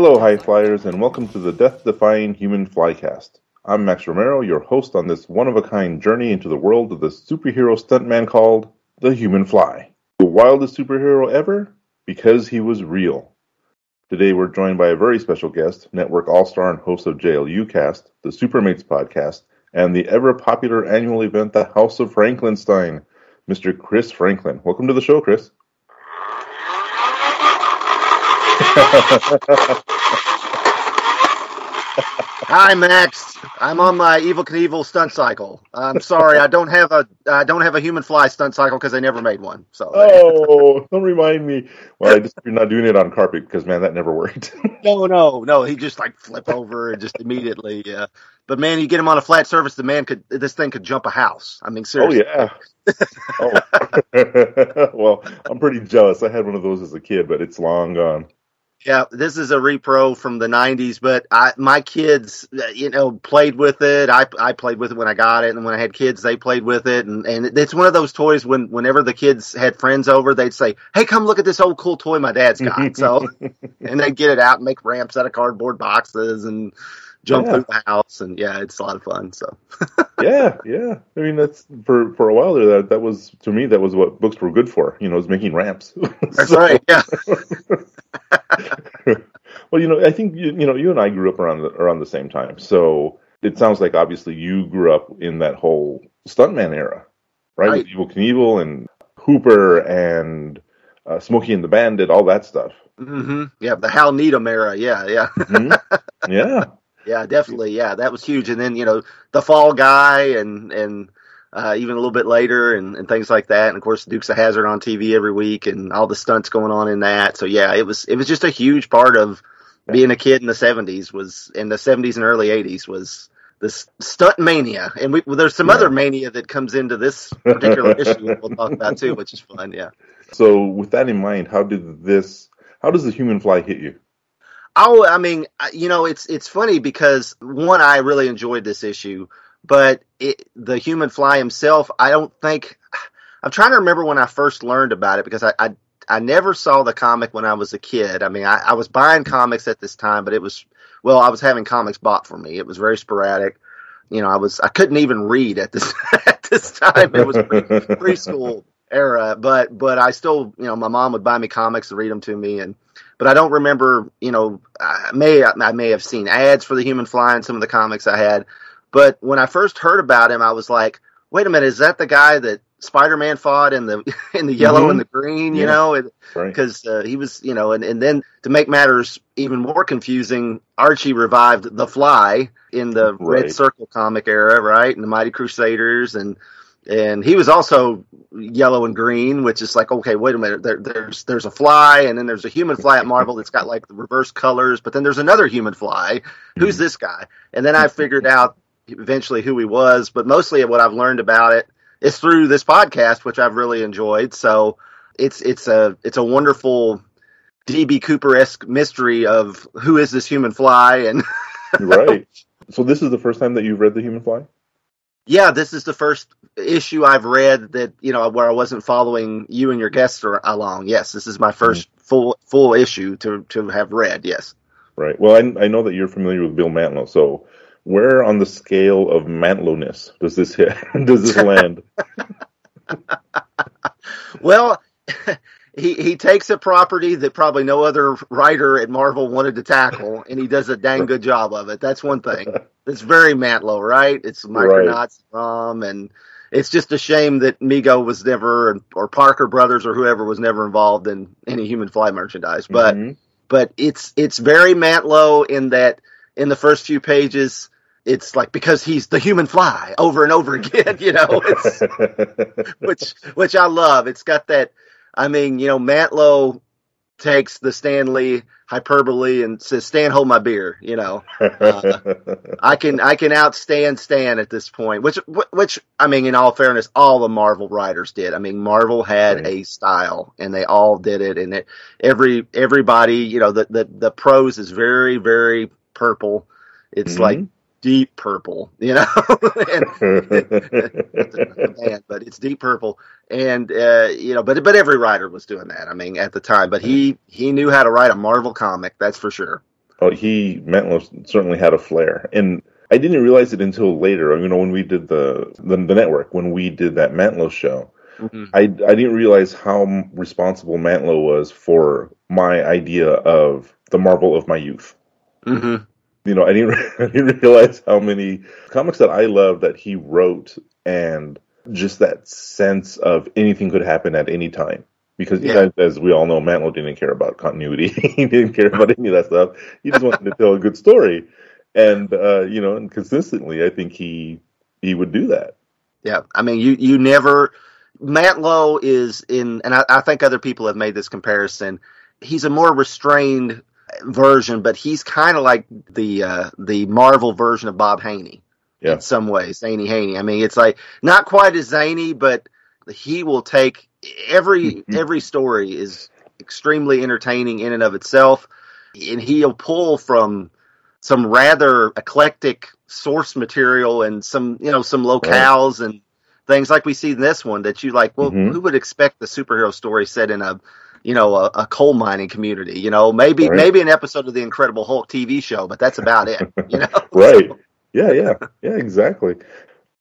Hello, high flyers, and welcome to the Death Defying Human Flycast. I'm Max Romero, your host on this one of a kind journey into the world of the superhero stuntman called the Human Fly. The wildest superhero ever? Because he was real. Today we're joined by a very special guest, network all-star and host of JLU Cast, the Supermates podcast, and the ever popular annual event, the House of Franklinstein, Mr. Chris Franklin. Welcome to the show, Chris. Hi, Max. I'm on my Evel Knievel stunt cycle. I'm sorry, I don't have a I don't have a human fly stunt cycle because they never made one. So Oh, don't remind me. Well, I just you're not doing it on carpet because man, that never worked. no, no, no. He just like flip over and just immediately. Yeah, but man, you get him on a flat surface, the man could this thing could jump a house. I mean, oh, seriously. oh yeah. oh. well, I'm pretty jealous. I had one of those as a kid, but it's long gone. Yeah, this is a repro from the '90s, but I, my kids, uh, you know, played with it. I, I played with it when I got it, and when I had kids, they played with it, and, and it's one of those toys. When whenever the kids had friends over, they'd say, "Hey, come look at this old cool toy my dad's got." so, and they'd get it out and make ramps out of cardboard boxes and jump Yeah. through the house, and yeah, it's a lot of fun. So, yeah, yeah. I mean, that's for for a while there. That that was to me that was what books were good for. You know, was making ramps. that's So- right. Yeah, well, you know, I think you, you know you and I grew up around the, around the same time. So it sounds like obviously you grew up in that whole stuntman era, right? Right. With Evel Knievel and Hooper and uh, Smokey and the Bandit, all that stuff. hmm yeah, the Hal Needham era. Yeah, yeah. Mhm. yeah, Yeah, definitely. Yeah, that was huge. And then you know the Fall Guy and and uh, even a little bit later and, and things like that. And of course, Dukes of Hazzard on TV every week and all the stunts going on in that. So yeah, it was it was just a huge part of being a kid in the '70s. Was in the '70s and early '80s was this stunt mania. And we, well, there's some Yeah. other mania that comes into this particular issue that we'll talk about too, which is fun. Yeah. So with that in mind, how did this? How does the human fly hit you? Oh, I mean, you know, it's it's funny because one, I really enjoyed this issue, but it, the human fly himself, I don't think. I'm trying to remember when I first learned about it because I I, I never saw the comic when I was a kid. I mean, I, I was buying comics at this time, but it was well, I was having comics bought for me. It was very sporadic. You know, I was I couldn't even read at this at this time. It was pre- preschool era, but but I still, you know, my mom would buy me comics and read them to me, and but I don't remember, you know, I may I may have seen ads for the Human Fly in some of the comics I had, but when I first heard about him, I was like, wait a minute, is that the guy that Spider-Man fought in the in the yellow Mhm. and the green? You Yeah. know, and, right. because uh, he was, you know, and, and then to make matters even more confusing, Archie revived the Fly in the Right. Red Circle comic era, right, and the Mighty Crusaders, and and he was also yellow and green, which is like, okay, wait a minute, there, there's there's a fly, and then there's a human fly at Marvel that's got like the reverse colors, but then there's another human fly. Who's mm-hmm. this guy? And then I figured out eventually who he was, but mostly what I've learned about it is through this podcast, which I've really enjoyed. So it's it's a it's a wonderful DB Cooper esque mystery of who is this human fly and right. So this is the first time that you've read the human fly. Yeah, this is the first issue I've read that you know where I wasn't following you and your guests along. Yes, this is my 1st mm-hmm. full full issue to to have read. Yes. Right. Well, I, I know that you're familiar with Bill Mantlo. So, where on the scale of Mantlo-ness does this hit? does this land? Well, he he takes a property that probably no other writer at Marvel wanted to tackle, and he does a dang good job of it. That's one thing. It's very Mantlo, right? It's Micronauts, ROM, and it's just a shame that Mego was never, or Parker Brothers or whoever was never involved in any Human Fly merchandise. But Mhm. but it's it's very Mantlo in that in the first few pages, it's like because he's the Human Fly over and over again. You know, it's, which which I love. It's got that. I mean, you know, Mantlo takes the Stanley hyperbole and says, "Stan, hold my beer." You know, I can I can outstand Stan at this point. Which which I mean, in all fairness, all the Marvel writers did. I mean, Marvel had Right. a style, and they all did it. And it, every everybody, you know, the the the prose is very very purple. It's Mhm. like deep purple, you know. and the band, but it's deep purple, and uh, you know, but but every writer was doing that. I mean, at the time, but he he knew how to write a Marvel comic. That's for sure. oh, he Mantlo certainly had a flair, and I didn't realize it until later. You know, when we did the the, the network, when we did that Mantlo show, Mhm. I I didn't realize how responsible Mantlo was for my idea of the Marvel of my youth. hmm you know, I didn't, I didn't realize how many comics that I love that he wrote, and just that sense of anything could happen at any time. Because Yeah. as, as we all know, Mantlo didn't care about continuity. he didn't care about any of that stuff. He just wanted to tell a good story, and uh, you know, and consistently, I think he he would do that. Yeah, I mean, you you never. Mantlo is in, and I, I think other people have made this comparison. He's a more restrained version, but he's kind of like the uh, the Marvel version of Bob Haney Yeah. in some ways. Zany Haney. I mean, it's like not quite as zany, but he will take every every story is extremely entertaining in and of itself, and he'll pull from some rather eclectic source material and some you know some locales and things like we see in this one that you like well Mhm. who would expect the superhero story set in a you know a, a coal mining community you know maybe Right. maybe an episode of the incredible hulk tv show but that's about it you know Right? Yeah, yeah, yeah, exactly.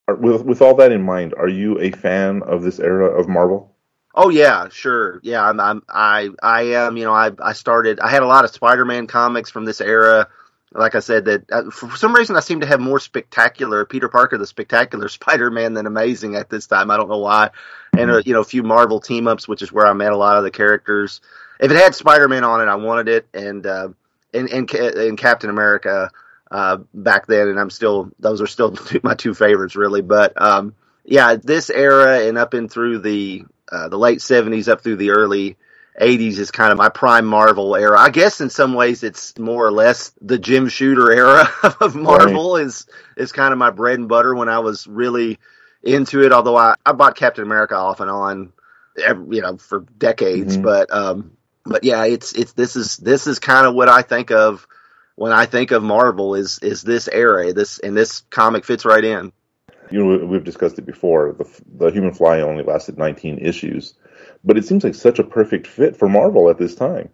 With with all that in mind, are you a fan of this era of Marvel? Oh yeah, sure. Yeah, I'm, I'm I I am. You know, I I started. I had a lot of Spider-Man comics from this era. Like I said, that uh, for some reason I seem to have more spectacular Peter Parker, the spectacular Spider-Man, than Amazing at this time. I don't know why. And uh, you know, a few Marvel team ups, which is where I met a lot of the characters. If it had Spider-Man on it, I wanted it, and uh, and and, and Captain America uh, back then, and I'm still those are still my two favorites really. But um, yeah, this era and up and through the uh, the late '70s up through the early '80s is kind of my prime Marvel era. I guess in some ways it's more or less the Jim Shooter era of Marvel is is kind of my bread and butter when I was really into it. Although I, I bought Captain America off and on, you know, for decades. Mhm. But um, but yeah, it's it's this is this is kind of what I think of when I think of Marvel is is this era. This and this comic fits right in. you know we've discussed it before the the human fly only lasted 19 issues but it seems like such a perfect fit for marvel at this time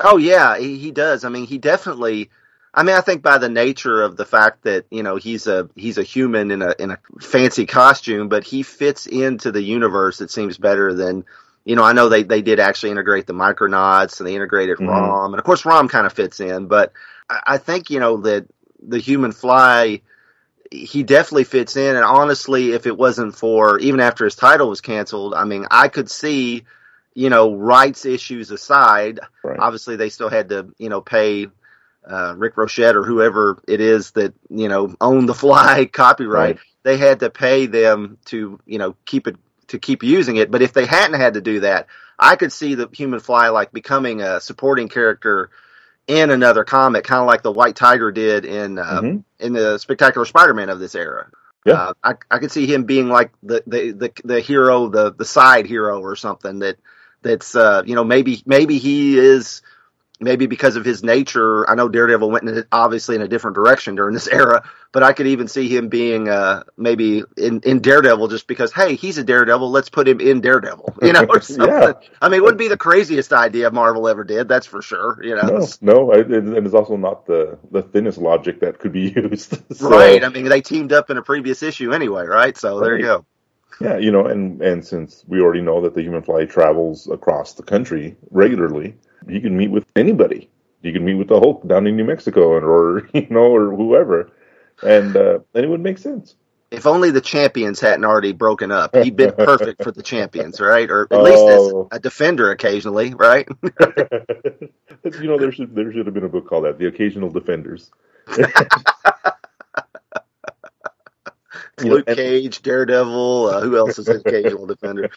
Oh yeah, he, he does. I mean, he definitely. I mean, I think by the nature of the fact that you know he's a he's a human in a in a fancy costume, but he fits into the universe. It seems better than you know. I know they they did actually integrate the Micronauts and they integrated Mhm. Rom, and of course Rom kind of fits in. But I, I think you know that the Human Fly, he definitely fits in. And honestly, if it wasn't for even after his title was canceled, I mean, I could see you know rights issues aside right obviously they still had to you know pay uh, Rick Rojatt or whoever it is that you know owned the fly copyright. Right. They had to pay them to you know keep it to keep using it. But if they hadn't had to do that, I could see the human fly like becoming a supporting character in another comic, kind of like the White Tiger did in uh, Mhm. in the Spectacular Spider-Man of this era. Yeah. Uh, I I could see him being like the the the, the hero, the the side hero or something that that's uh you know maybe maybe he is maybe because of his nature. I know Daredevil went in a, obviously in a different direction during this era, but I could even see him being uh maybe in in Daredevil just because hey he's a Daredevil, let's put him in Daredevil, you know or something. Yeah. I mean, it wouldn't be the craziest idea Marvel ever did, that's for sure. You know. no no I, and it's also not the the thinnest logic that could be used So, Right. I mean, they teamed up in a previous issue anyway, right? So there you go. yeah you know and and since we already know that the human fly travels across the country regularly you can meet with anybody you can meet with the hulk down in new mexico or, or you know or whoever and uh and it would make sense if only the champions hadn't already broken up. He'd been perfect for the champions, right? Or at least as Oh. a defender occasionally, right? you know, there should there should have been a book called that, The Occasional Defenders. Know, Luke Cage, Daredevil. Uh, who else is an occasional defender?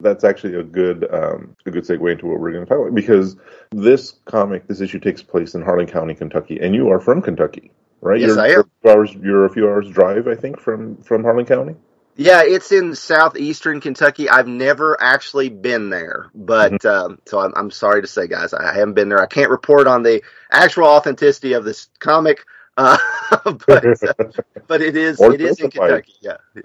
That's actually a good um, a good segue into what we're going to talk about because this comic, this issue takes place in Harlan County, Kentucky, and you are from Kentucky, right? Yes, you're, I am. You're a few hours, you're a few hours drive, I think, from from Harlan County. Yeah, it's in southeastern Kentucky. I've never actually been there, but Mm-hmm. um, so I'm, I'm sorry to say, guys, I haven't been there. I can't report on the actual authenticity of this comic, uh, but but it is it is in. Kentucky. Yeah, yeah,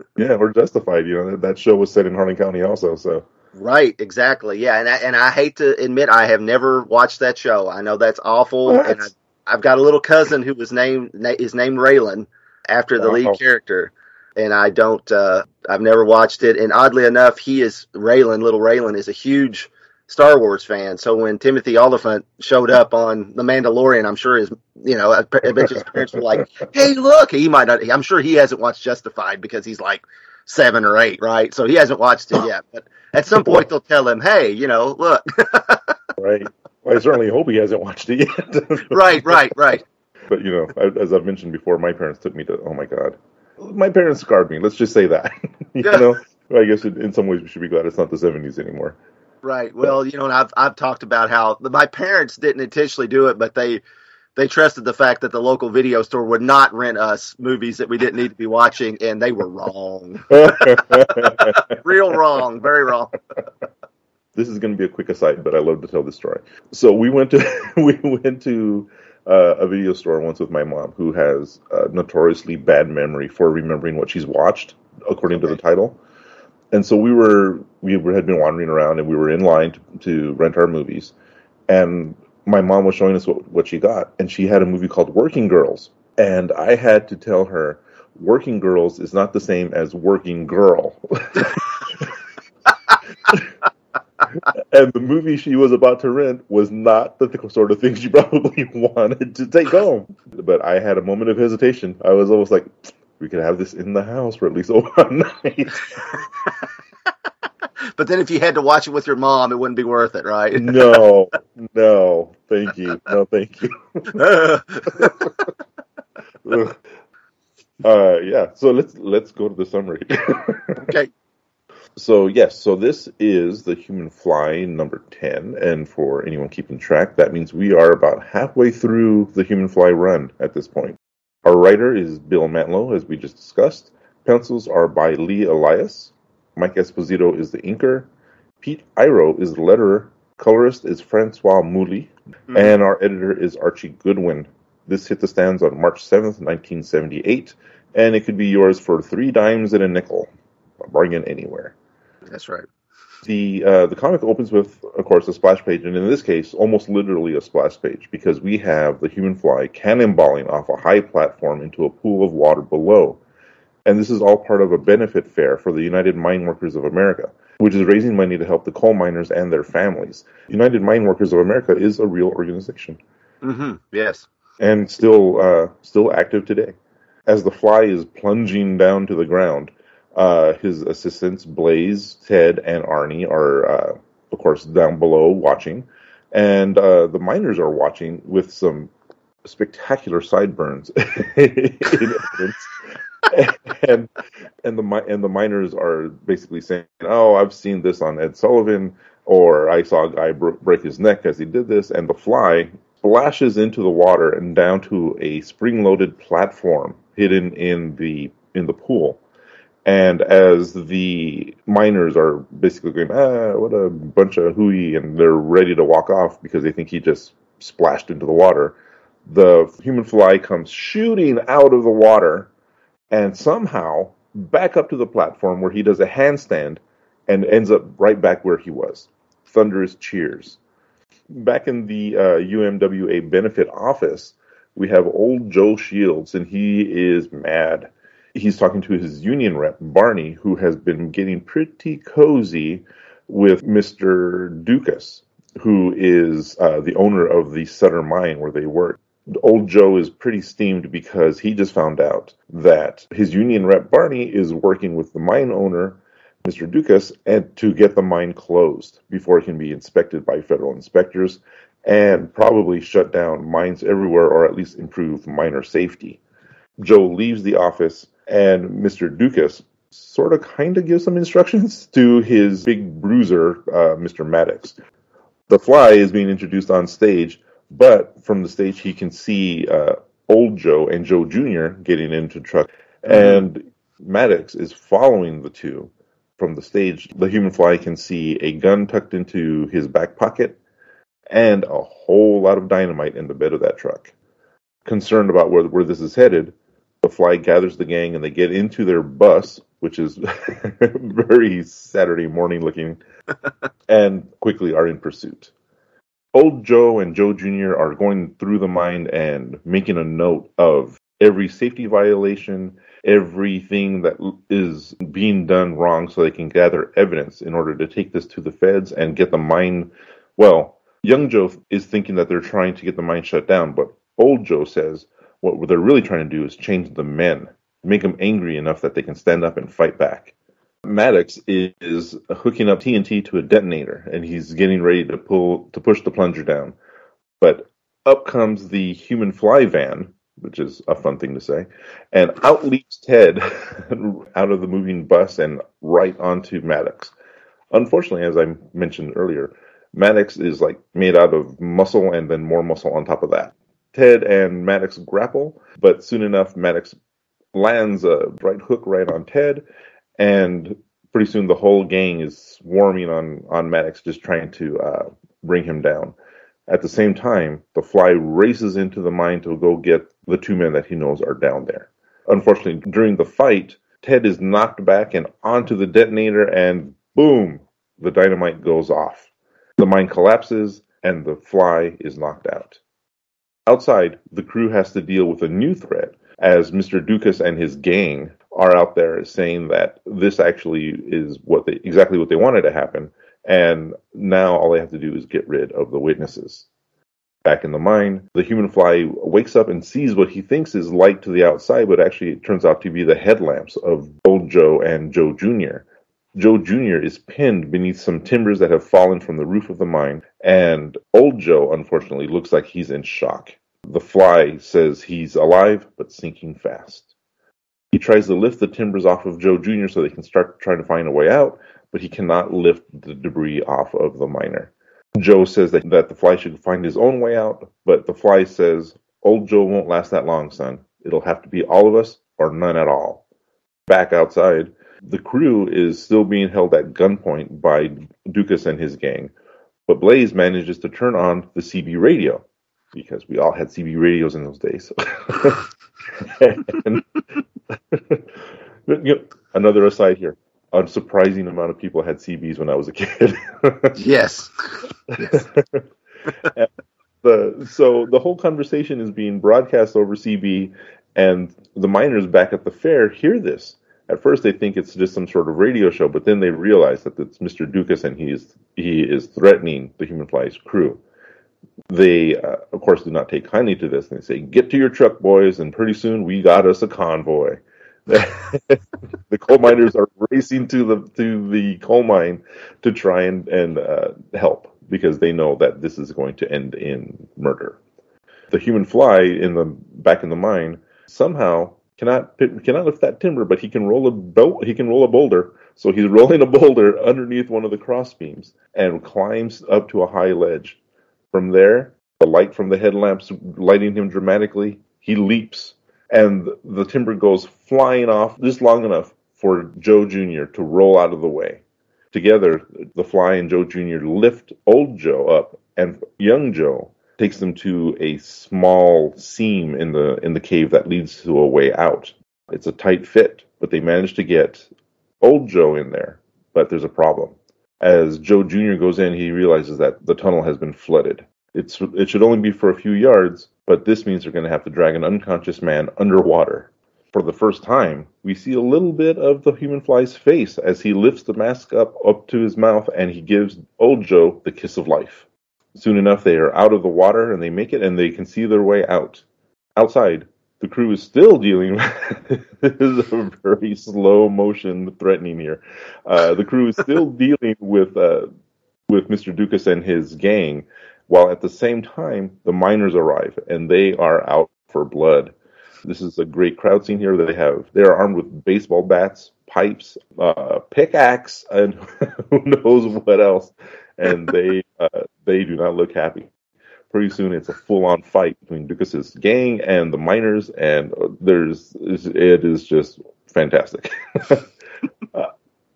Yeah, we're justified. You know that, that show was set in Harlan County also. So right, exactly. Yeah, and I, and I hate to admit I have never watched that show. I know that's awful, What? and I, I've got a little cousin who was named na- is named Raylan after the Wow. lead character. And I don't, uh, I've never watched it. And oddly enough, he is Raylan, little Raylan is a huge Star Wars fan. So when Timothy Olyphant showed up on The Mandalorian, I'm sure his, you know, I bet his parents were like, "Hey, look!" He might not. I'm sure he hasn't watched Justified because he's like seven or eight, right? So he hasn't watched it yet. But at some point, they'll tell him, "Hey, you know, look." right, well, I certainly hope he hasn't watched it yet. right, right, right. But you know, as I've mentioned before, my parents took me to. Oh my God, my parents scarred me. Let's just say that. you Yeah. know, I guess in, in some ways we should be glad it's not the '70s anymore. Right. Well, you know, and I've I've talked about how my parents didn't intentionally do it, but they they trusted the fact that the local video store would not rent us movies that we didn't need to be watching, and they were wrong, real wrong, very wrong. this is going to be a quick aside, but I love to tell this story. So we went to we went to uh, a video store once with my mom, who has a notoriously bad memory for remembering what she's watched, according to the title. And so we were we were, had been wandering around, and we were in line to, to rent our movies, and my mom was showing us what, what she got, and she had a movie called Working Girls, and I had to tell her. Working Girls is not the same as Working Girl. and the movie she was about to rent was not the th- sort of thing she probably wanted to take home. But I had a moment of hesitation. I was almost like, we could have this in the house for at least one night. But then if you had to watch it with your mom, it wouldn't be worth it, right? no, no, thank you, no, thank you. Uh, yeah. So let's let's go to the summary. okay. So yes, so this is the Human Fly number ten, and for anyone keeping track, that means we are about halfway through the Human Fly run at this point. Our writer is Bill Mantlo, as we just discussed. Pencils are by Lee Elias. Mike Esposito is the inker. Pete Iro is the letterer. Colorist is Francois Mouly, mm-hmm. and our editor is Archie Goodwin. This hit the stands on March seventh, nineteen seventy-eight, and it could be yours for three dimes and a nickel. A bargain anywhere. That's right. The uh, the comic opens with, of course, a splash page, and in this case, almost literally a splash page, because we have the human fly cannonballing off a high platform into a pool of water below. And this is all part of a benefit fair for the United Mine Workers of America, which is raising money to help the coal miners and their families. United Mine Workers of America is a real organization hmm Yes. and still uh, still active today. As the fly is plunging down to the ground, uh, his assistants Blaze, Ted, and Arnie are, uh, of course, down below watching, and uh, the miners are watching with some spectacular sideburns and and the and the miners are basically saying, "Oh, I've seen this on Ed Sullivan." Or I saw a guy bro- break his neck as he did this, and the fly splashes into the water and down to a spring-loaded platform hidden in the in the pool. And as the miners are basically going, ah, what a bunch of hooey, and they're ready to walk off because they think he just splashed into the water, the human fly comes shooting out of the water and somehow back up to the platform where he does a handstand and ends up right back where he was. Thunderous cheers back in the uh, UMWA benefit office, we have old Joe Shields, and he is mad. He's talking to his union rep, Barney, who has been getting pretty cozy with Mr. Dukas, who is uh, the owner of the Sutter mine where they work. Old Joe is pretty steamed because he just found out that his union rep Barney is working with the mine owner, Mr. Dukas, and to get the mine closed before it can be inspected by federal inspectors and probably shut down mines everywhere or at least improve miner safety. Joe leaves the office and Mr. Dukas sort of kind of gives some instructions to his big bruiser, uh, Mr. Maddox. The fly is being introduced on stage, but from the stage he can see uh, old Joe and Joe Jr. getting into the truck, and Maddox is following the two. From the stage, the human fly can see a gun tucked into his back pocket and a whole lot of dynamite in the bed of that truck. Concerned about where, where this is headed, the fly gathers the gang and they get into their bus, which is very Saturday morning looking, and quickly are in pursuit. Old Joe and Joe Jr. are going through the mine and making a note of every safety violation, everything that is being done wrong so they can gather evidence in order to take this to the feds and get the mine. Well, young Joe is thinking that they're trying to get the mine shut down, but old Joe says what they're really trying to do is change the men, make them angry enough that they can stand up and fight back. Maddox is hooking up TNT to a detonator, and he's getting ready to pull to push the plunger down. But up comes the human fly van, which is a fun thing to say, and out leaps Ted out of the moving bus and right onto Maddox. Unfortunately, as I mentioned earlier, Maddox is like made out of muscle and then more muscle on top of that. Ted and Maddox grapple, but soon enough, Maddox lands a right hook right on Ted, and pretty soon the whole gang is swarming on on Maddox, just trying to uh, bring him down. At the same time, the fly races into the mine to go get the two men that he knows are down there. Unfortunately, during the fight, Ted is knocked back and onto the detonator, and boom, the dynamite goes off. The mine collapses, and the fly is knocked out. Outside, the crew has to deal with a new threat as Mr. Dukas and his gang are out there saying that this actually is what they exactly what they wanted to happen, and now all they have to do is get rid of the witnesses. Back in the mine, the human fly wakes up and sees what he thinks is light to the outside, but actually it turns out to be the headlamps of old Joe and Joe Jr. Joe Jr. is pinned beneath some timbers that have fallen from the roof of the mine, and old Joe, unfortunately, looks like he's in shock. The fly says he's alive, but sinking fast. He tries to lift the timbers off of Joe Jr. so they can start trying to find a way out, but he cannot lift the debris off of the miner. Joe says that, that the fly should find his own way out, but the fly says, Old Joe won't last that long, son. It'll have to be all of us or none at all. Back outside, the crew is still being held at gunpoint by Dukas and his gang, but Blaze manages to turn on the CB radio because we all had CB radios in those days. and, you know, another aside here. A surprising amount of people had CBs when I was a kid. yes. yes. the so the whole conversation is being broadcast over CB, and the miners back at the fair hear this. At first, they think it's just some sort of radio show, but then they realize that it's Mr. Dukas and he is he is threatening the Human Fly's crew. They, uh, of course, do not take kindly to this. And they say, "Get to your truck, boys, and pretty soon we got us a convoy." the coal miners are racing to the to the coal mine to try and and uh, help because they know that this is going to end in murder. The human fly in the back in the mine somehow cannot cannot lift that timber, but he can roll a bolt. He can roll a boulder. So he's rolling a boulder underneath one of the cross beams and climbs up to a high ledge. From there, the light from the headlamps lighting him dramatically, he leaps and the timber goes flying off just long enough for Joe Jr. to roll out of the way. Together, the fly and Joe Jr. lift old Joe up, and young Joe takes them to a small seam in the in the cave that leads to a way out. It's a tight fit, but they manage to get old Joe in there. But there's a problem. As Joe Jr. goes in, he realizes that the tunnel has been flooded. It's it should only be for a few yards, but this means they're going to have to drag an unconscious man underwater. For the first time, we see a little bit of the human fly's face as he lifts the mask up up to his mouth and he gives old Joe the kiss of life. Soon enough, they are out of the water and they make it and they can see their way out. outside, the crew is still dealing with this is a very slow motion threatening here. Uh, the crew is still dealing with uh, with Mr. Dukas and his gang, while at the same time the miners arrive and they are out for blood. This is a great crowd scene here. They have they are armed with baseball bats, pipes, uh, pickaxe, and who knows what else, and they uh, they do not look happy pretty soon it's a full on fight between Dukas's gang and the miners, and there's it is just fantastic. uh,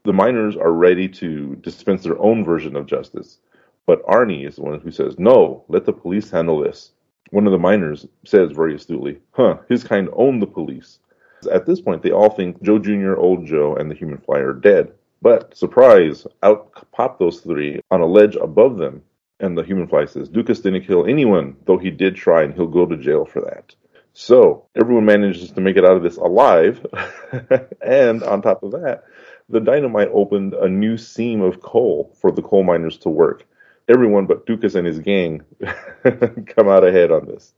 the miners are ready to dispense their own version of justice, but Arnie is the one who says, "No, let the police handle this." One of the miners says very astutely, "Huh, his kind own the police." At this point, they all think Joe Jr., Old Joe, and the Human Fly are dead. But surprise, out pop those three on a ledge above them and the human fly says, Dukas didn't kill anyone, though he did try, and he'll go to jail for that. So everyone manages to make it out of this alive. and on top of that, the dynamite opened a new seam of coal for the coal miners to work. Everyone but Dukas and his gang come out ahead on this.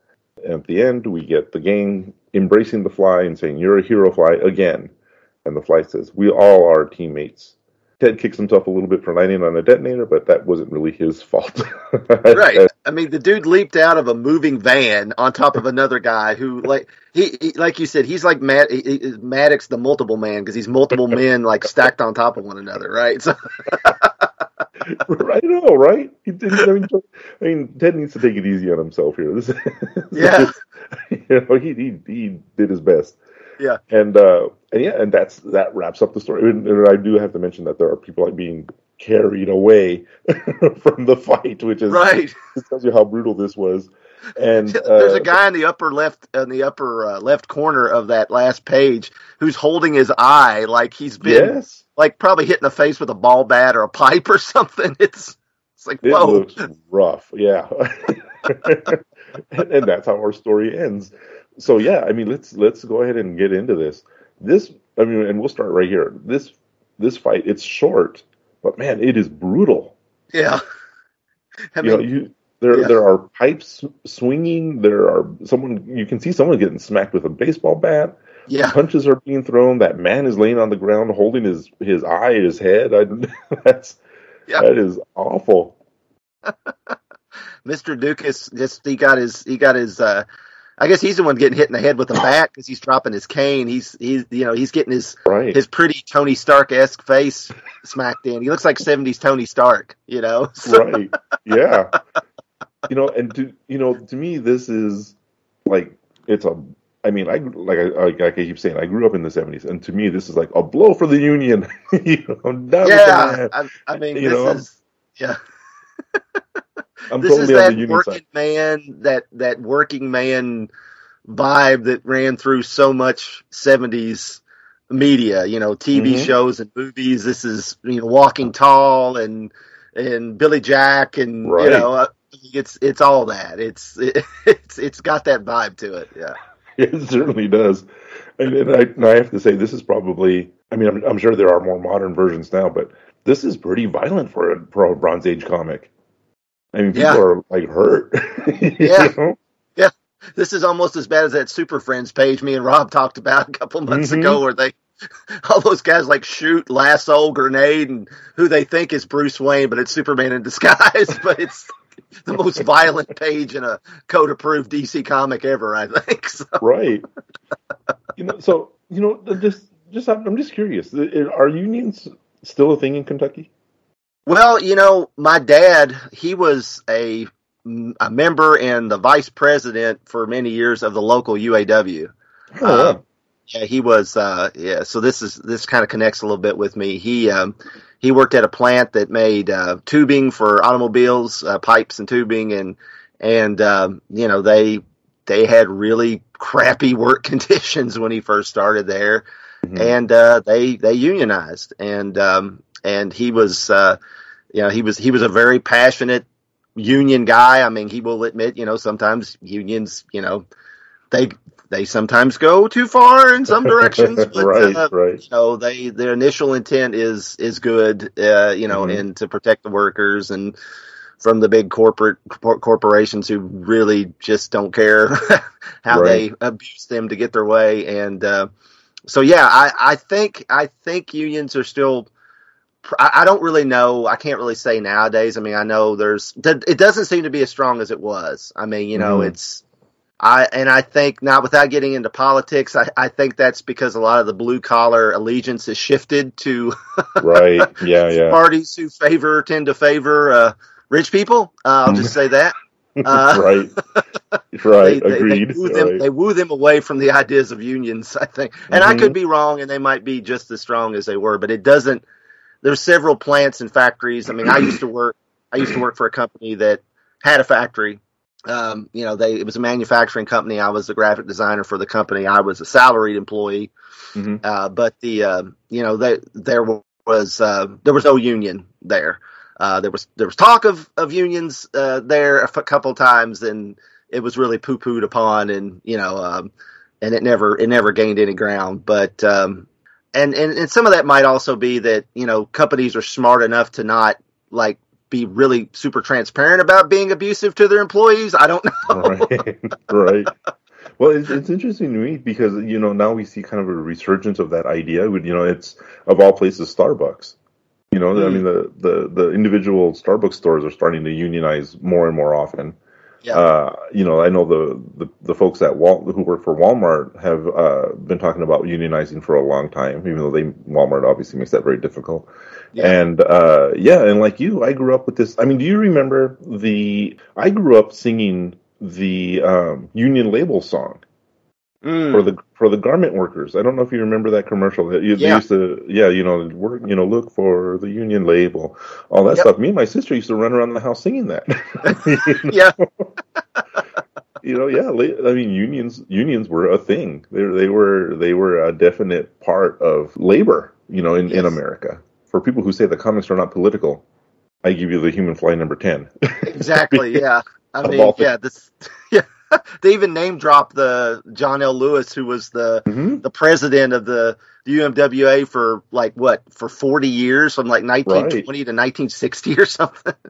At the end, we get the gang embracing the fly and saying, You're a hero, fly, again. And the fly says, We all are teammates. Ted kicks himself a little bit for landing on a detonator, but that wasn't really his fault. right. I mean, the dude leaped out of a moving van on top of another guy who, like he, he like you said, he's like Mad, he, Maddox, the multiple man, because he's multiple men like stacked on top of one another, right? So. I know, right? I mean, I mean, Ted needs to take it easy on himself here. This, yeah, you know, he, he he did his best. Yeah, and uh, and yeah, and that's that wraps up the story. And, and I do have to mention that there are people like being carried away from the fight, which is right. This tells you how brutal this was. And uh, there's a guy in the upper left in the upper uh, left corner of that last page who's holding his eye like he's been yes. like probably hit in the face with a ball bat or a pipe or something. It's it's like it whoa, looks rough. Yeah, and, and that's how our story ends. So yeah, I mean, let's let's go ahead and get into this. This, I mean, and we'll start right here. This this fight, it's short, but man, it is brutal. Yeah, I mean, you know, you there yeah. there are pipes swinging. There are someone you can see someone getting smacked with a baseball bat. Yeah, punches are being thrown. That man is laying on the ground holding his his eye, his head. I, that's yeah. that is awful. Mr. Dukas just he got his he got his uh I guess he's the one getting hit in the head with a bat because he's dropping his cane. He's he's you know he's getting his right. his pretty Tony Stark esque face smacked in. He looks like seventies Tony Stark, you know. So. Right? Yeah. you know, and to you know, to me, this is like it's a. I mean, I like I, like I keep saying, I grew up in the seventies, and to me, this is like a blow for the union. you know, yeah, I, I, mean, you this know, is yeah. I'm this totally is that on the union working side. man, that that working man vibe that ran through so much '70s media. You know, TV Mhm. shows and movies. This is you know Walking Tall and and Billy Jack and Right. you know uh, it's it's all that. It's it's it's got that vibe to it. Yeah. It certainly does. And, and, I, and I have to say, this is probably, I mean, I'm, I'm sure there are more modern versions now, but this is pretty violent for a, for a Bronze Age comic. I mean, people Yeah. are like hurt. Yeah. know? This is almost as bad as that Super Friends page me and Rob talked about a couple months Mhm. ago, where they all those guys like shoot, lasso, grenade, and who they think is Bruce Wayne, but it's Superman in disguise. but it's the most violent page in a code approved DC comic ever, I think. So, Right. you know, so, you know, just, just, I'm just curious. Are unions still a thing in Kentucky? Well, you know, my dad, he was a a member and the vice president for many years of the local UAW. Oh, Um, yeah, he was. Uh, yeah, so this is this kind of connects a little bit with me. He um, he worked at a plant that made uh, tubing for automobiles, uh, pipes and tubing, and and um, you know they they had really crappy work conditions when he first started there, Mhm. and uh, they they unionized, and um, and he was uh, you know he was he was a very passionate union guy. I mean, he will admit, you know, sometimes unions, you know, they they sometimes go too far in some directions, but right, uh, right. you know, they their initial intent is is good, uh, you know, Mhm. and to protect the workers and from the big corporate cor- corporations who really just don't care how Right. they abuse them to get their way. And uh, so, yeah, I, I think I think unions are still. I I don't really know. I can't really say nowadays. I mean, I know there's. It doesn't seem to be as strong as it was. I mean, you know, Mhm. it's. I and I think not without getting into politics. I, I think that's because a lot of the blue collar allegiance has shifted to Right. Yeah. Yeah. parties who favor tend to favor uh, rich people. Uh, I'll just say that. Uh, right. they, Right. they, they Agreed. woo them, Right. they woo them away from the ideas of unions, I think. And I Mhm. could be wrong, and they might be just as strong as they were, but it doesn't. There's several plants and factories. I mean, I used to work. I used to work for a company that had a factory. Um, you know, they it was a manufacturing company. I was the graphic designer for the company. I was a salaried employee. Mhm. Uh, but the uh, you know they, there was uh, there was no union there. Uh, there was there was talk of of unions uh, there a f- couple times, and it was really poo pooed upon, and you know, um, and it never it never gained any ground. But um, and, and and some of that might also be that you know companies are smart enough to not like be really super transparent about being abusive to their employees. I don't know. right. right. Well, it's, it's interesting to me because you know now we see kind of a resurgence of that idea. With you know, it's of all places Starbucks. You know, I Mm. mean the, the the individual Starbucks stores are starting to unionize more and more often. Yeah. Uh, you know, I know the, the, the folks at Wal who work for Walmart have uh, been talking about unionizing for a long time, even though they Walmart obviously makes that very difficult. Yeah. And uh, yeah, and like you, I grew up with this. I mean, do you remember the? I grew up singing the um, Union Label song Mm. for the for the garment workers. I don't know if you remember that commercial. They, they Yeah. used to, yeah, you know, work, you know, look for the Union Label, all that Yep. stuff. Me and my sister used to run around the house singing that. Yeah. you know, yeah. I mean, unions unions were a thing. They they were they were a definite part of labor. You know, in, in America. For people who say the comics are not political, I give you the Human Fly number ten. Exactly. Yeah. I mean, yeah. This. Yeah. They even name dropped the John L. Lewis, who was the hmm the president of the, the UMWA for like what for forty years, from like nineteen twenty to nineteen sixty or something.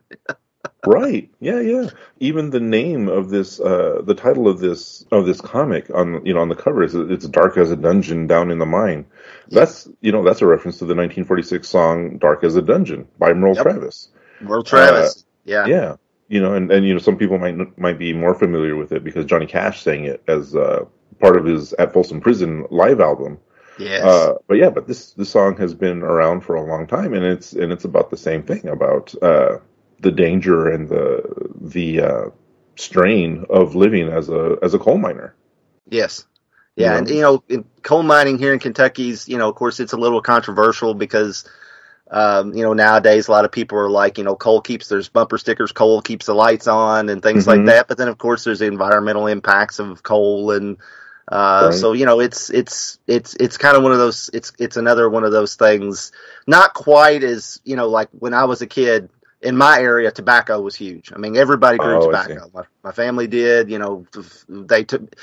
Right. Yeah, yeah. Even the name of this, uh, the title of this of this comic on you know on the cover is "It's dark as a dungeon down in the mine." That's you know that's a reference to the 1946 song "Dark as a Dungeon" by Merle Yep. Travis. Merle Travis. yeah. Uh, Yeah. You know, and, and you know some people might might be more familiar with it because Johnny Cash sang it as uh, part of his at Folsom Prison live album. Yes. Uh, but yeah, but this this song has been around for a long time, and it's and it's about the same thing about uh, the danger and the the uh, strain of living as a as a coal miner. Yes. Yeah, You and you know, in coal mining here in Kentucky's, you know, of course, it's a little controversial because, um, you know, nowadays a lot of people are like, you know, coal keeps there's bumper stickers, coal keeps the lights on, and things Mhm. like that. But then, of course, there's the environmental impacts of coal, and uh, Right. so you know, it's it's it's it's kind of one of those. It's it's another one of those things. Not quite as you know, like when I was a kid. In my area, tobacco was huge. I mean, everybody grew Oh, tobacco. My, my family did. You know, they took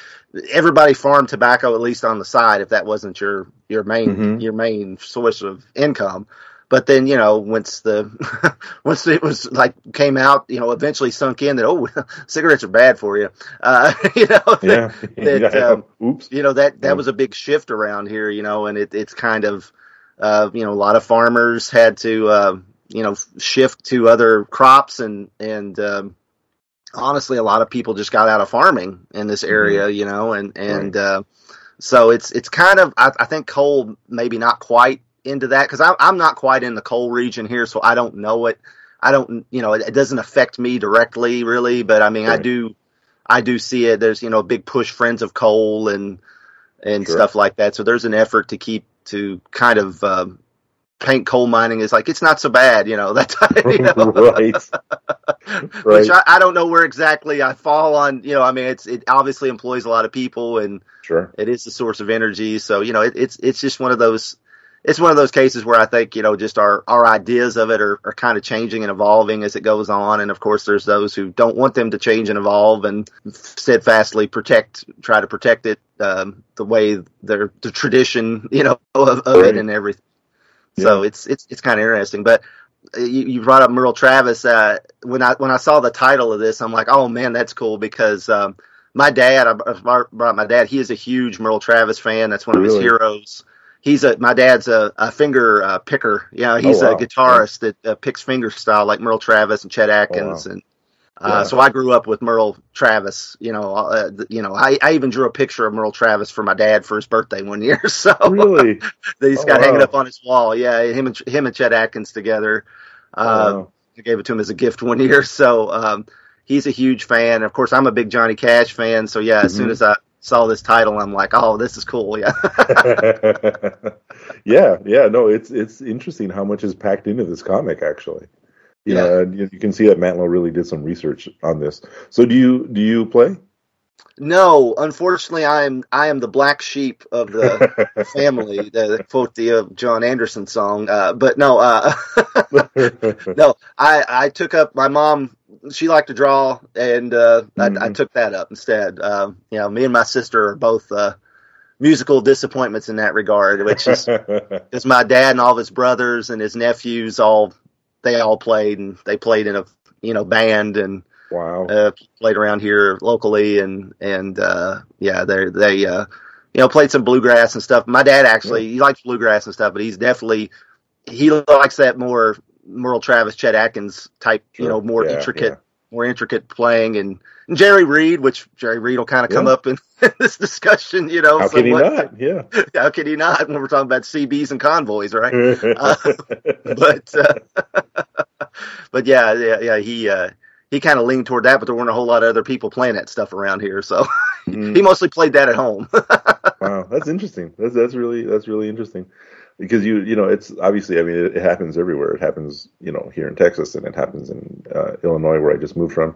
everybody farmed tobacco at least on the side if that wasn't your your main Mhm. your main source of income but then you know once the once it was like came out you know eventually sunk in that oh cigarettes are bad for you uh you know Yeah. that, yeah. um, Oops. you know that that Yeah. was a big shift around here you know and it, it's kind of uh you know a lot of farmers had to uh you know shift to other crops and and um honestly a lot of people just got out of farming in this area you know and and uh so it's it's kind of I, I think coal maybe not quite into that because I'm not quite in the coal region here so I don't know it I don't you know it, it doesn't affect me directly really but I mean I do I do see it there's you know a big push friends of coal and and Sure. stuff like that so there's an effort to keep to kind of um, paint coal mining as like it's not so bad you know that you know? right. which Right. I, I don't know where exactly I fall on. You know, I mean, it's it obviously employs a lot of people, and Sure. it is a source of energy. So you know, it, it's it's just one of those. It's one of those cases where I think you know just our our ideas of it are, are kind of changing and evolving as it goes on, and of course there's those who don't want them to change and evolve and steadfastly protect, try to protect it um, the way their the tradition you know of, of it and everything. So it's it's it's kind of interesting, but you, you brought up Merle Travis. Uh, when I when I saw the title of this, I'm like, oh man, that's cool because um, my dad, I brought my dad. He is a huge Merle Travis fan. That's one of Really? his heroes. He's a my dad's a, a finger uh, picker. Yeah, he's Oh, wow. a guitarist that uh, picks finger style like Merle Travis and Chet Atkins and. Uh, Yeah. So I grew up with Merle Travis. You know, uh, you know, I, I even drew a picture of Merle Travis for my dad for his birthday one year. So really? that he's Oh, got hanging up on his wall. Yeah, him and him and Chet Atkins together. Uh, Wow. I gave it to him as a gift one year. So um, he's a huge fan. Of course, I'm a big Johnny Cash fan. So yeah, as soon Mhm. as I saw this title, I'm like, oh, this is cool. Yeah, yeah, yeah. No, it's it's interesting how much is packed into this comic. Actually, you Yeah. know, you, you can see that Mantlo really did some research on this. So, do you do you play? no, unfortunately, I am I am the black sheep of the family. The, quote the uh, John Anderson song. Uh, but no, uh, no, I I took up my mom. She liked to draw, and uh, I, I Mhm. took that up instead. Um, you know, me and my sister are both uh, musical disappointments in that regard, which is because my dad and all of his brothers and his nephews all they all played, and they played in a you know band and wow. uh, played around here locally, and and uh, yeah, they they uh, you know played some bluegrass and stuff. My dad actually he likes bluegrass and stuff, but he's definitely he likes that more Merle Travis, Chet Atkins type, you know, more Yeah, intricate, yeah. more intricate playing, and, Jerry Reed, which Jerry Reed will kind of come Yeah. up in this discussion, you know. How can he not? Yeah. How can he not when we're talking about CBs and convoys, right? but uh, but yeah, yeah, yeah. He uh, he kind of leaned toward that, but there weren't a whole lot of other people playing that stuff around here, so Mm. he mostly played that at home. wow, that's interesting. That's that's really that's really interesting because you you know it's obviously I mean it, it happens everywhere. It happens you know here in Texas and it happens in uh, Illinois where I just moved from.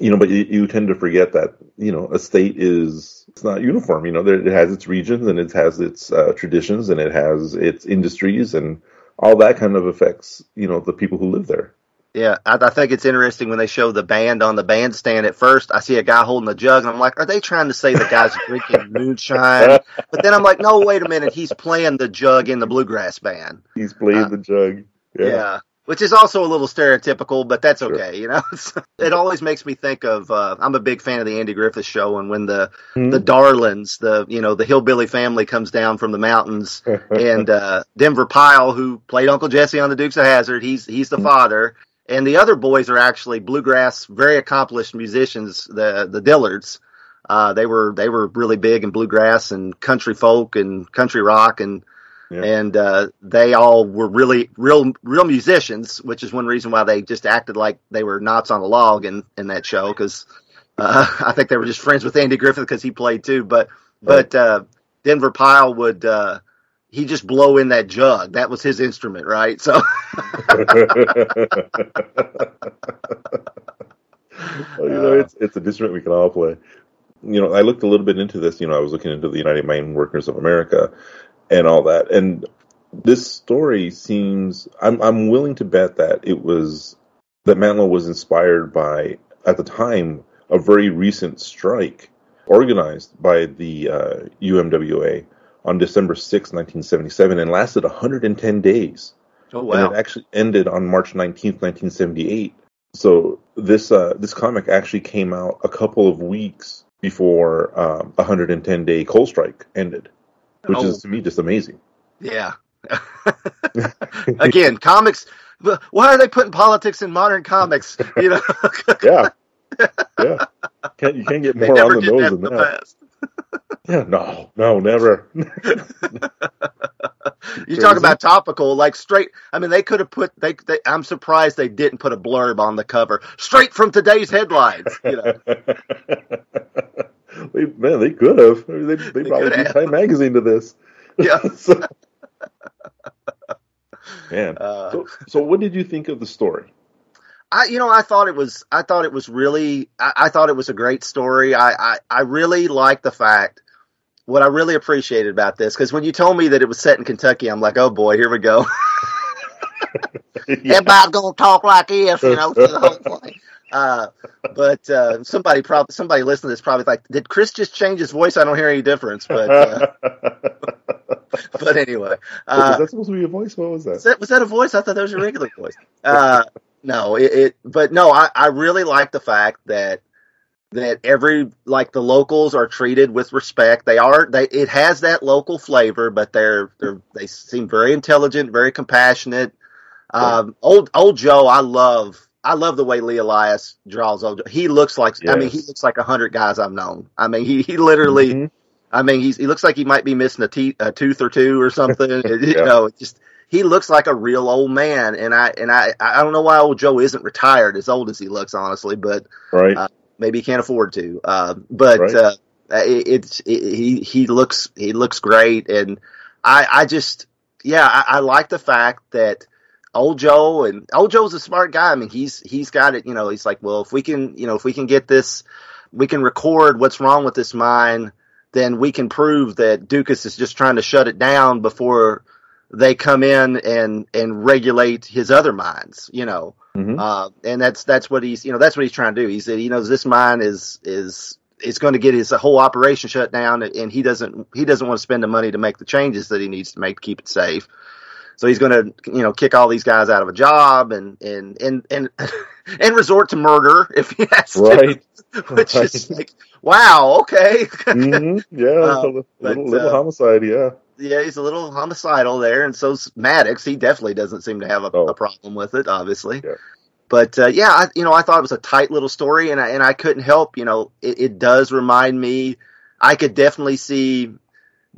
You know, but you, you tend to forget that you know a state is it's not uniform. You know, there, it has its regions and it has its uh, traditions and it has its industries and all that kind of affects you know the people who live there. Yeah, I, I think it's interesting when they show the band on the bandstand. At first, I see a guy holding a jug, and I'm like, are they trying to say the guy's drinking moonshine? But then I'm like, no, wait a minute, he's playing the jug in the bluegrass band. He's played Uh, the jug. Yeah. Yeah. Which is also a little stereotypical, but that's Sure. okay. You know, It's- it always makes me think of. Uh, I'm a big fan of the Andy Griffith Show, and when the Hmm. the Darlings, the you know the hillbilly family comes down from the mountains, and uh, Denver Pyle, who played Uncle Jesse on the Dukes of Hazzard, he's he's the father, and the other boys are actually bluegrass, very accomplished musicians, the the Dillards. Uh, they were they were really big in bluegrass and country folk and country rock and Yeah. and uh, they all were really real real musicians, which is one reason why they just acted like they were knots on a log in in that show because uh, I think they were just friends with Andy Griffith because he played too. But but uh, Denver Pyle would uh, he just blow in that jug. That was his instrument, right? So well, you know, it's it's an instrument we can all play. You know, I looked a little bit into this. You know, I was looking into the United Mine Workers of America and all that, and this story seems. I'm I'm willing to bet that it was that Mantlo was inspired by at the time a very recent strike organized by the uh, UMWA on December 6, 1977, and lasted 110 days oh wow! and it actually ended on March 19th, 1978. So this uh, this comic actually came out a couple of weeks before um, a 110 day coal strike ended, which Oh. is to me just amazing. yeah. Again, comics. Why are they putting politics in modern comics? You know, Yeah, yeah. Can't you can't get more on the nose than that? Yeah, no, no, never. You talk about topical, like straight. I mean, they could have put. They, they. I'm surprised they didn't put a blurb on the cover, straight from today's headlines. You know, they, man, they could have. I mean, they, they, They probably beat. Time Magazine to this. yeah. So- man. Uh, So, so, what did you think of the story? I, you know, I thought it was. I thought it was really. I, I thought it was a great story. I, I, I really like the fact. What I really appreciated about this, because when you told me that it was set in Kentucky, I'm like, oh boy, here we go. Everybody's gonna talk like this, you know, through the whole thing. Uh, but uh, somebody probably somebody listening to this probably like, did Chris just change his voice? I don't hear any difference. But uh, but anyway, was uh, that supposed to be a voice? What was was that? that, was that a voice? I thought that was your regular voice. No, it, it, but no, I, I really like the fact that that every like the locals are treated with respect. They are they it has that local flavor, but they're they're they seem very intelligent, very compassionate. Um, old old Joe, I love I love the way Lee Elias draws old Joe. He looks like I mean he looks like a hundred guys I've known. I mean he he literally Mhm. I mean he's he looks like he might be missing a teeth a tooth or two or something. you know, just he looks like a real old man, and I and I I don't know why old Joe isn't retired as old as he looks, honestly, but Right. uh, maybe he can't afford to. Uh, but Right. uh, it, it's it, he he looks he looks great, and I I just yeah I, I like the fact that old Joe and old Joe's a smart guy. I mean he's he's got it. You know he's like well if we can you know if we can get this we can record what's wrong with this mine, then we can prove that Dukas is just trying to shut it down before they come in and and regulate his other mines. You know. Mhm. Uh, and that's that's what he's you know that's what he's trying to do. He said he knows this mine is is is going to get his whole operation shut down, and he doesn't he doesn't want to spend the money to make the changes that he needs to make to keep it safe. So he's going to you know kick all these guys out of a job and and and and and resort to murder if he has to, Right. which right. is like wow okay hmm Yeah. Uh, a little, but, little uh, homicide. Yeah. Yeah he's a little homicidal there, and so's Maddox. He definitely doesn't seem to have a, Oh. a problem with it, obviously. Yeah. But uh, yeah, I, you know, I thought it was a tight little story, and I, and I couldn't help, you know, it, it does remind me. I could definitely see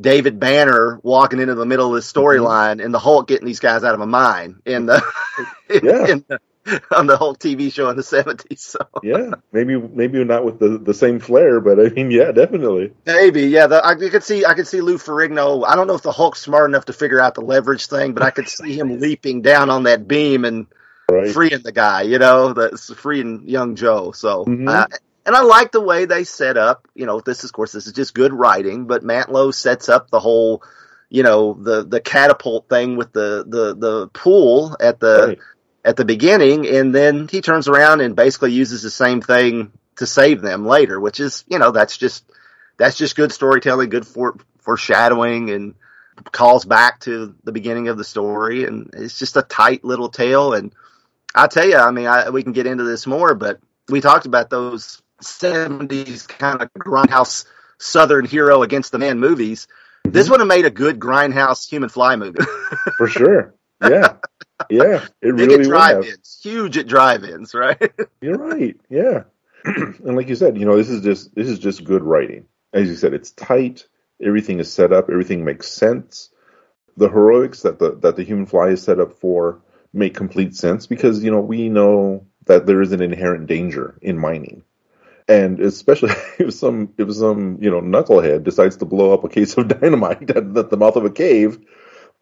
David Banner walking into the middle of this storyline, and the Hulk getting these guys out of a mine in the, Yeah. in the on the Hulk TV show in the seventies. So Yeah. Maybe maybe not with the the same flair, but I mean, yeah, definitely. maybe, yeah, the, I you could see I could see Lou Ferrigno. I don't know if the Hulk's smart enough to figure out the leverage thing, but I could see him leaping down on that beam and Right. freeing the guy, you know, that's freeing young Joe. So, Mhm. uh, and I like the way they set up, you know, this is, of course, this is just good writing, but Mantlo sets up the whole, you know, the, the catapult thing with the, the, the pool at the, Right. At the beginning. And then he turns around and basically uses the same thing to save them later, which is, you know, that's just, that's just good storytelling, good for, foreshadowing and calls back to the beginning of the story. And it's just a tight little tale. And, I tell you, I mean, I, we can get into this more, but we talked about those '70s kind of grindhouse Southern hero against the man movies. This mm-hmm. would have made a good grindhouse human fly movie. For sure. Yeah. Yeah. It really drive-ins, huge at drive-ins, right? You're right. Yeah. and like you said, you know, this is just this is just good writing. As you said, it's tight. Everything is set up. Everything makes sense. The heroics that the that the human fly is set up for make complete sense because you know we know that there is an inherent danger in mining, and especially if some if some you know knucklehead decides to blow up a case of dynamite at, at the mouth of a cave,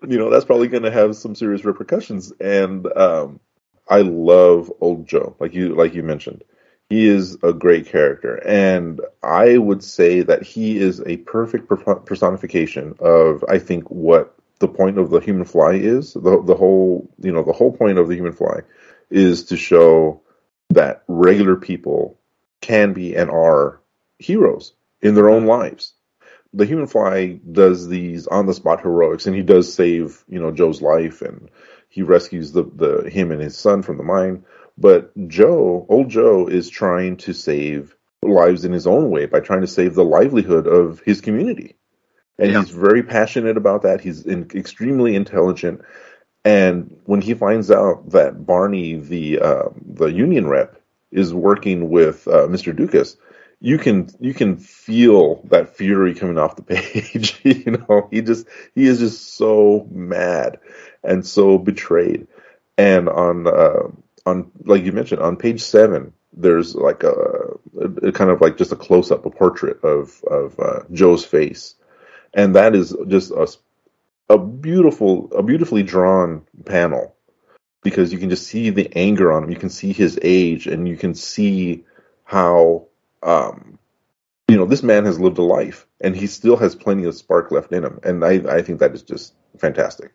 you know that's probably going to have some serious repercussions. And um, I love old Joe, like you like you mentioned. He is a great character, and I would say that he is a perfect personification of I think what the point of the human fly is. the The whole you know the whole point of the human fly is to show that regular people can be and are heroes in their own lives. The human fly does these on the spot heroics, and he does save you know Joe's life, and he rescues the the him and his son from the mine. But Joe, old Joe, is trying to save lives in his own way by trying to save the livelihood of his community, and Yeah. he's very passionate about that. He's in, extremely intelligent, and when he finds out that Barney, the uh, the union rep, is working with uh, Mr. Dukas, you can you can feel that fury coming off the page. you know, he just he is just so mad and so betrayed. And on uh, on like you mentioned on page seven, there's like a, a, a kind of like just a close up, a portrait of of uh, Joe's face, and that is just a a beautiful a beautifully drawn panel because you can just see the anger on him. You can see his age, and you can see how um, you know this man has lived a life, and he still has plenty of spark left in him. And I I think that is just fantastic.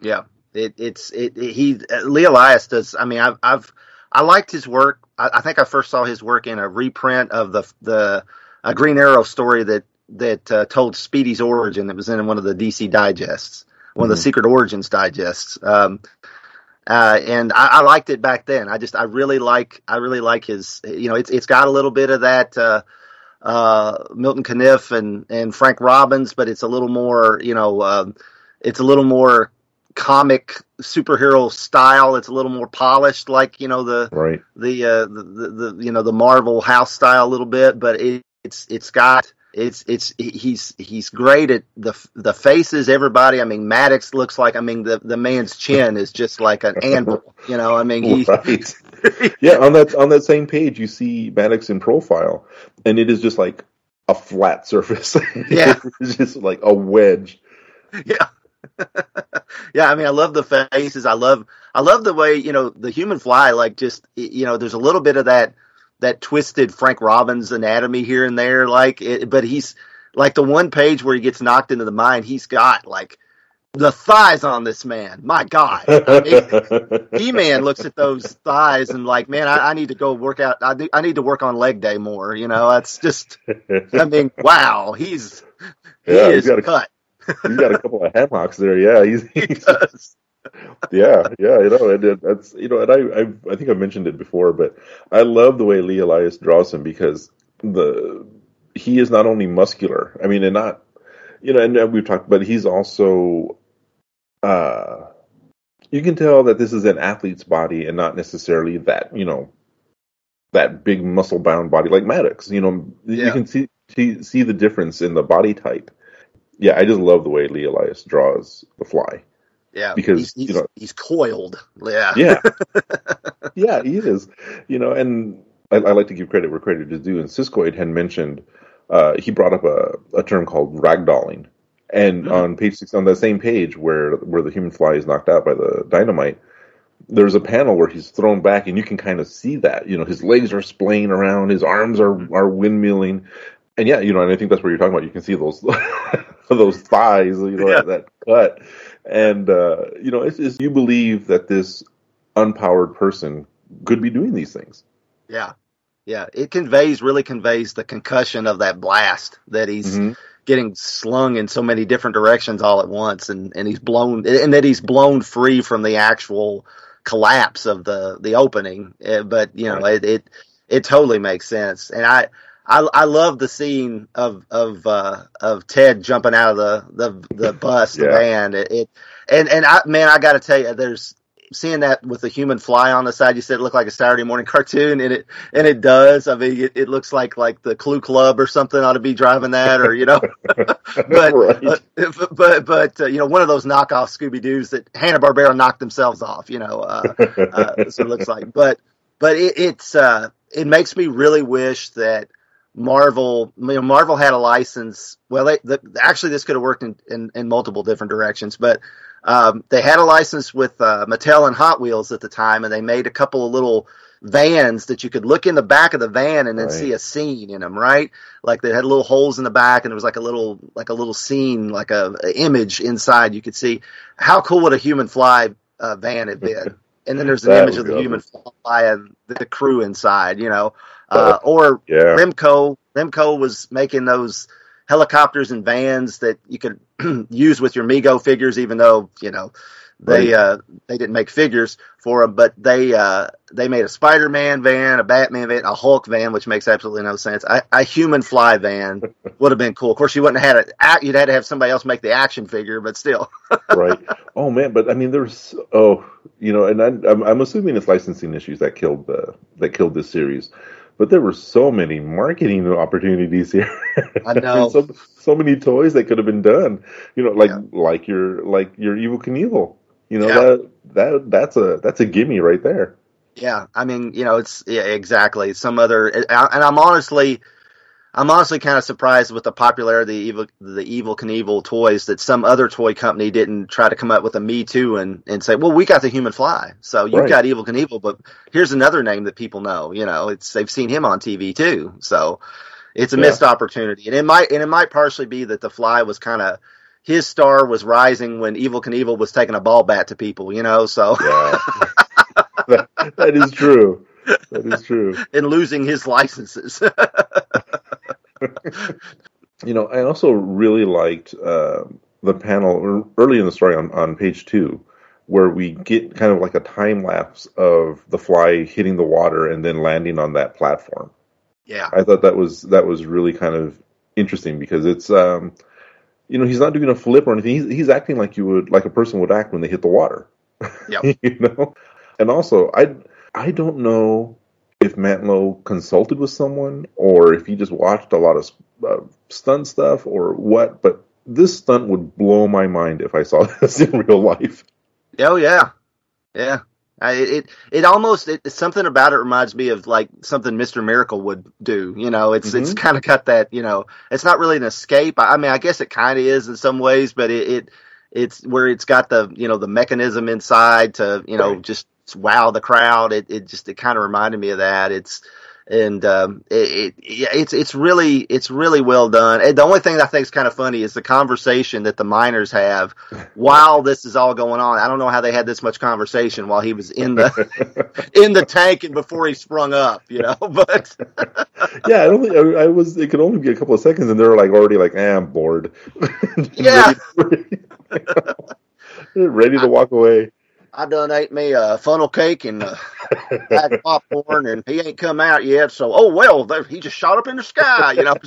Yeah, it, it's it, it- he Lee Elias does. I mean, I've I've I liked his work. I, I think I first saw his work in a reprint of the the a Green Arrow story that that uh, told Speedy's origin that was in one of the DC digests, one of the Mhm. Secret Origins digests. Um, uh, and I, I liked it back then. I just I really like I really like his you know it's it's got a little bit of that uh, uh, Milton Caniff and and Frank Robbins, but it's a little more you know um it's a little more comic superhero style. It's a little more polished, like you know the Right. the uh, the, the, the you know the Marvel house style a little bit, but it, it's it's got it's it's he's he's great at the the faces. Everybody, I mean, Maddox looks like I mean the the man's chin is just like an anvil. You know, I mean he right. yeah, on that on that same page, you see Maddox in profile, and it is just like a flat surface. Yeah. it's just like a wedge. yeah. yeah, I mean, I love the faces. I love, I love the way you know the human fly. Like, just you know, there's a little bit of that that twisted Frank Robbins anatomy here and there. Like, it, but he's like the one page where he gets knocked into the mind. He's got like the thighs on this man. My God, He Man looks at those thighs and like, man, I, I need to go work out. I, do, I need to work on leg day more. You know, that's just. I mean, wow, he's he Yeah, he's got a- cut. he's got a couple of hemlocks there. Yeah, he's, He he's does. Yeah, yeah, you know, and it, that's you know, and I, I, I think I mentioned it before, but I love the way Lee Elias draws him because the he is not only muscular. I mean, and not you know, and we've talked, but he's also, uh, you can tell that this is an athlete's body and not necessarily that you know, that big muscle bound body like Maddox. You know, you can see see see the difference in the body type. Yeah, I just love the way Lee Elias draws the fly. Yeah, Because, he's, he's, you know- he's coiled. Yeah, Yeah. yeah, he is. You know, and I, I like to give credit where credit is due. And Siskoid had mentioned, uh, he brought up a, a term called ragdolling. And Mhm. on page six, on the same page where where the human fly is knocked out by the dynamite, there's a panel where he's thrown back, and you can kind of see that. You know, his legs are splaying around, his arms are are windmilling, and yeah, you know, and I think that's what you're talking about. You can see those those thighs, you know, Yeah. that, that cut, and uh, you know, it's just you believe that this unpowered person could be doing these things. yeah, yeah. It conveys really conveys the concussion of that blast that he's Mhm. getting slung in so many different directions all at once, and and he's blown, and that he's blown free from the actual collapse of the the opening. Uh, But you know, it, it it totally makes sense, and I. I, I love the scene of of uh, of Ted jumping out of the the, the bus, the Yeah. van. It, it and and I man, I got to tell you, there's seeing that with the human fly on the side. You said it looked like a Saturday morning cartoon, and it and it does. I mean, it, it looks like like the Clue Club or something ought to be driving that, or you know, but right. uh, but but uh, you know, one of those knockoff Scooby Doo's that Hanna Barbera knocked themselves off. You know, uh, uh, what it looks like. But but it, it's uh, it makes me really wish that Marvel, you know, Marvel had a license. Well, they, the, actually, this could have worked in, in, in multiple different directions, but um, they had a license with uh, Mattel and Hot Wheels at the time, and they made a couple of little vans that you could look in the back of the van and then Right. see a scene in them, right? Like they had little holes in the back, and there was like a little like a little scene, like a, a image inside. You could see how cool would a human fly uh, van have been. And then there's an That image of the human fly and the crew inside, you know. Uh, or yeah. Remco Remco was making those helicopters and vans that you could use with your Mego figures, even though you know they Right. uh, they didn't make figures for them, but they uh, they made a Spider-Man van, a Batman van, a Hulk van, which makes absolutely no sense. A, a human fly van would have been cool. Of course, you wouldn't have had it. You'd had to have somebody else make the action figure, but still, right. Oh man, but I mean, there's oh, you know, and I, I'm I'm assuming it's licensing issues that killed the that killed this series. But there were so many marketing opportunities here. I know. so, so many toys that could have been done. You know, like Yeah. like your like your Evel Knievel. You know Yeah. that that that's a that's a gimme right there. Yeah, I mean, you know, it's yeah, exactly some other, and I'm honestly, I'm honestly kind of surprised with the popularity of the evil, the Evel Knievel toys that some other toy company didn't try to come up with a Me Too and and say, well, we got the Human Fly, so you've Right. got Evel Knievel, but here's another name that people know. You know, it's they've seen him on TV too, so it's a Yeah. missed opportunity, and it might and it might partially be that the Fly was kind of. His star was rising when Evel Knievel was taking a ball bat to people, you know. So Yeah, that, that is true. That is true. and losing his licenses. you know, I also really liked uh, the panel early in the story on, on page two, where we get kind of like a time lapse of the fly hitting the water and then landing on that platform. Yeah, I thought that was that was really kind of interesting because it's um, you know he's not doing a flip or anything. He's he's acting like you would like a person would act when they hit the water. Yeah, you know, and also I I don't know if Mantlo consulted with someone or if he just watched a lot of uh, stunt stuff or what, but this stunt would blow my mind if I saw this in real life. Oh yeah, yeah. I, it it almost it, something about it reminds me of like something Mister Miracle would do. You know, it's mm-hmm. it's kind of got that. You know, it's not really an escape. I, I mean, I guess it kind of is in some ways, but it, it it's where it's got the you know the mechanism inside to you know right. just wow the crowd. It it just it kind of reminded me of that. It's and um, it, it, it's it's really it's really well done. And the only thing I think is kind of funny is the conversation that the miners have while this is all going on. I don't know how they had this much conversation while he was in the in the tank and before he sprung up, you know. But yeah, I don't think I, I, was. It could only be a couple of seconds, and they're like already like, eh, I'm bored. yeah, ready, ready to walk away. I done ate me a funnel cake and a bag of popcorn, and he ain't come out yet. So, oh well, he just shot up in the sky, you know.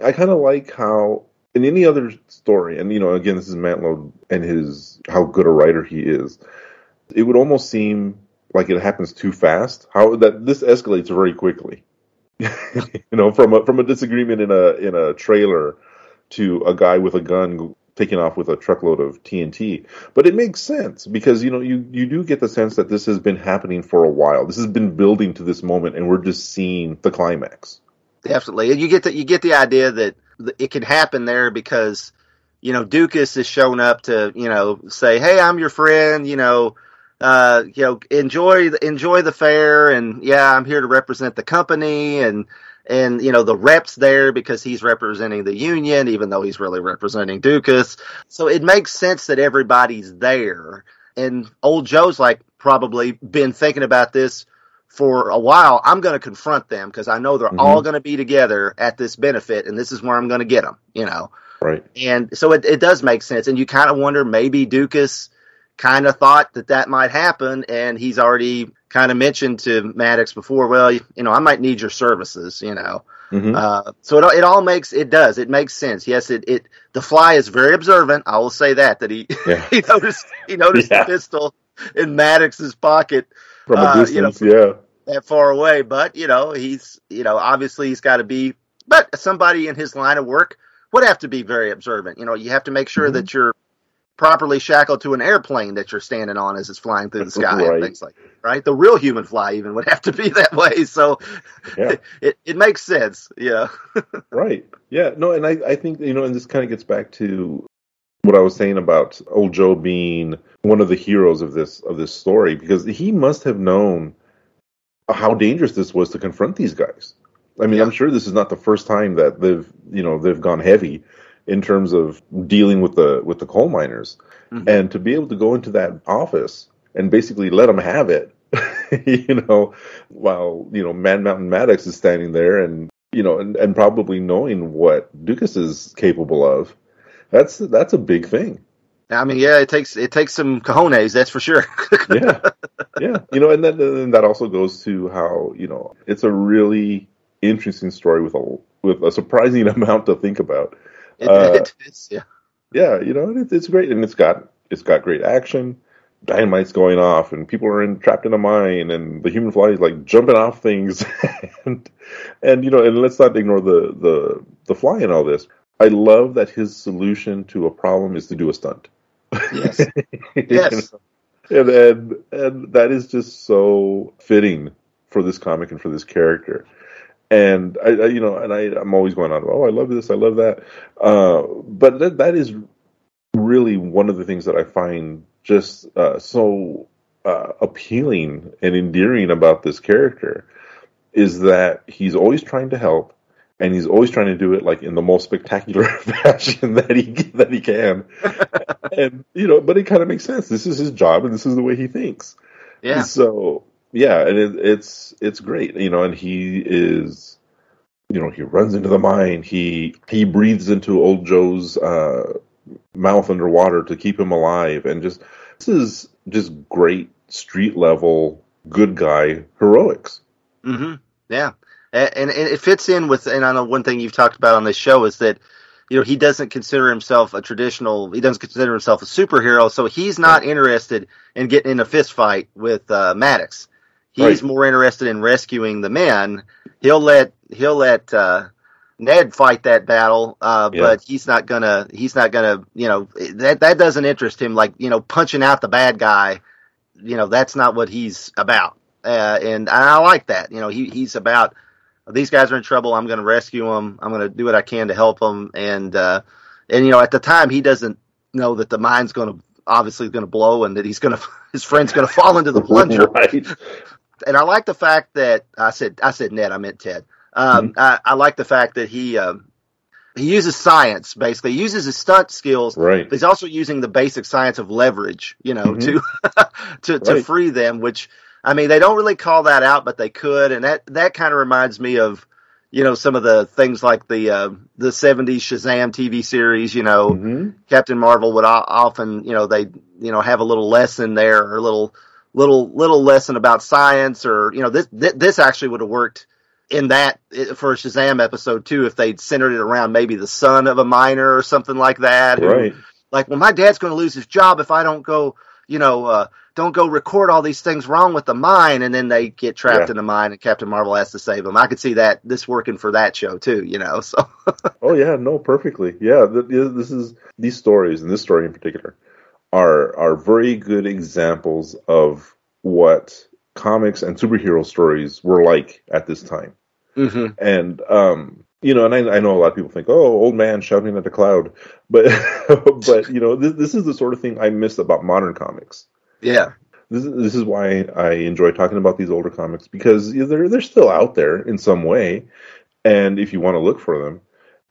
I kind of like how in any other story, and you know, again, this is Mantlo and his how good a writer he is. It would almost seem like it happens too fast. How that this escalates very quickly. you know, from a from a disagreement in a in a trailer to a guy with a gun taking off with a truckload of TNT. But it makes sense because you know you you do get the sense that this has been happening for a while. This has been building to this moment, and we're just seeing the climax. Definitely, you get the you get the idea that it can happen there because you know Dukas has shown up to you know say, hey, I'm your friend, you know. Uh, you know, enjoy the, enjoy the fair, and yeah, I'm here to represent the company, and and you know the reps there because he's representing the union even though he's really representing Dukas. So it makes sense that everybody's there. And old Joe's like probably been thinking about this for a while. I'm going to confront them because I know they're mm-hmm. all going to be together at this benefit and this is where I'm going to get them, you know. Right. And so it, it does make sense and you kind of wonder maybe Dukas kind of thought that that might happen and he's already kind of mentioned to Maddox before, well, you, you know, I might need your services, you know. Mm-hmm. Uh, so it, it all makes it does it makes sense. Yes, it it the fly is very observant. I will say that that he yeah. he noticed he noticed yeah. the pistol in Maddox's pocket from a distance. Uh, you know, yeah, that far away. But you know, he's you know obviously he's got to be. But somebody in his line of work would have to be very observant. You know, you have to make sure mm-hmm. that you're properly shackled to an airplane that you're standing on as it's flying through the sky right. and things like that, right? The real human fly even would have to be that way. So yeah. it, it makes sense. Yeah. right. Yeah. No, and I, I think, you know, and this kind of gets back to what I was saying about old Joe being one of the heroes of this of this story, because he must have known how dangerous this was to confront these guys. I mean, yeah. I'm sure this is not the first time that they've, you know, they've gone heavy in terms of dealing with the with the coal miners, mm-hmm. and to be able to go into that office and basically let them have it, you know, while you know Man Mountain Maddox is standing there and you know and, and probably knowing what Dukas is capable of, that's that's a big thing. I mean, yeah, it takes it takes some cojones, that's for sure. yeah, yeah, you know, and then and that also goes to how you know it's a really interesting story with a with a surprising amount to think about. It, uh, it is, yeah. Yeah, you know, it, it's great, and it's got it's got great action. Dynamite's going off, and people are in, trapped in a mine, and the human fly is like jumping off things, and and you know, and let's not ignore the the the fly in all this. I love that his solution to a problem is to do a stunt. Yes. yes. and, and and that is just so fitting for this comic and for this character and I, I, you know, and I, I'm always going on. Oh, I love this, I love that. Uh, but that that is really one of the things that I find just uh, so uh, appealing and endearing about this character is that he's always trying to help, and he's always trying to do it like in the most spectacular fashion that he that he can. and you know, but it kind of makes sense. This is his job, and this is the way he thinks. Yeah. So yeah, and it, it's it's great, you know, and he is you know, he runs into the mine. He he breathes into old Joe's uh, mouth underwater to keep him alive, and just this is just great street level good guy heroics. Mm-hmm. Yeah, and, and it fits in with. And I know one thing you've talked about on this show is that you know he doesn't consider himself a traditional. He doesn't consider himself a superhero, so he's not interested in getting in a fist fight with uh, Maddox. He's right. more interested in rescuing the men. He'll let he'll let uh, Ned fight that battle, uh, yeah. but he's not gonna he's not gonna you know that that doesn't interest him. Like you know punching out the bad guy, you know that's not what he's about. Uh, and I like that. You know he he's about these guys are in trouble. I'm going to rescue them. I'm going to do what I can to help them. And uh, and you know at the time he doesn't know that the mine's going to obviously going to blow and that he's going to his friend's going to fall into the plunger. right. And I like the fact that I said I said Ned I meant Ted. Um, mm-hmm. I, I, like the fact that he um, he uses science basically. He uses his stunt skills. Right. he's also using the basic science of leverage. You know, mm-hmm. to to, right. free them. Which I mean, they don't really call that out, but they could. And that that kind of reminds me of you know some of the things like the uh, the '70s Shazam TV series. You know, mm-hmm. Captain Marvel would often you know they you know have a little lesson there or a little little little lesson about science or you know this this actually would have worked in that for a Shazam episode too if they'd centered it around maybe the son of a miner or something like that. Right. Who, like, well, my dad's going to lose his job if I don't go, you know, uh, don't go record all these things wrong with the mine, and then they get trapped yeah. in the mine, and Captain Marvel has to save them. I could see that this working for that show too, you know. So. oh yeah, no, perfectly. Yeah, this is these stories, and this story in particular, are are very good examples of what comics and superhero stories were like at this time. Mm-hmm. And um, you know, and I, I, know a lot of people think, "Oh, old man shouting at the cloud," but but you know, this, this is the sort of thing I miss about modern comics. Yeah, this is, this is why I enjoy talking about these older comics because they're they're still out there in some way, and if you want to look for them,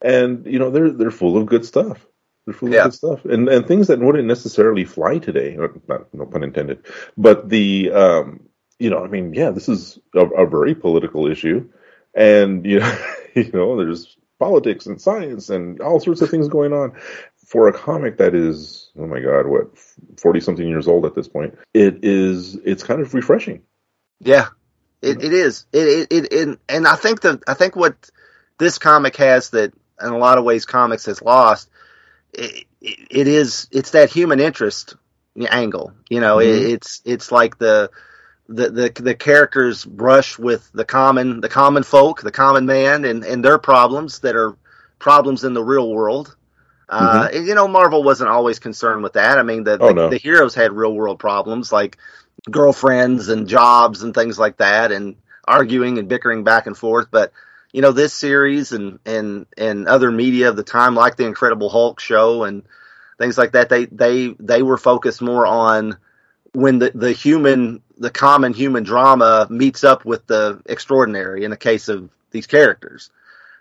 and you know, they're they're full of good stuff. They're full yeah. of good stuff, and and things that wouldn't necessarily fly today. Not, no pun intended, but the um, you know, I mean, yeah, this is a, a very political issue and you know, you know, there's politics and science and all sorts of things going on. For a comic that is, oh my god, what forty something years old at this point, it is it's kind of refreshing. Yeah, it, it is. It, it, it and I think the I think what this comic has that in a lot of ways comics has lost. It, it, it is it's that human interest angle. You know, mm-hmm. it's it's like the the, the the characters brush with the common the common folk, the common man, and and their problems that are problems in the real world. Uh, mm-hmm. you know, Marvel wasn't always concerned with that. I mean, the, oh, the, no. the, heroes had real world problems like girlfriends and jobs and things like that, and arguing and bickering back and forth. But you know, this series and and and other media of the time, like the Incredible Hulk show and things like that, they they they were focused more on when the, the human, the common human drama meets up with the extraordinary in the case of these characters.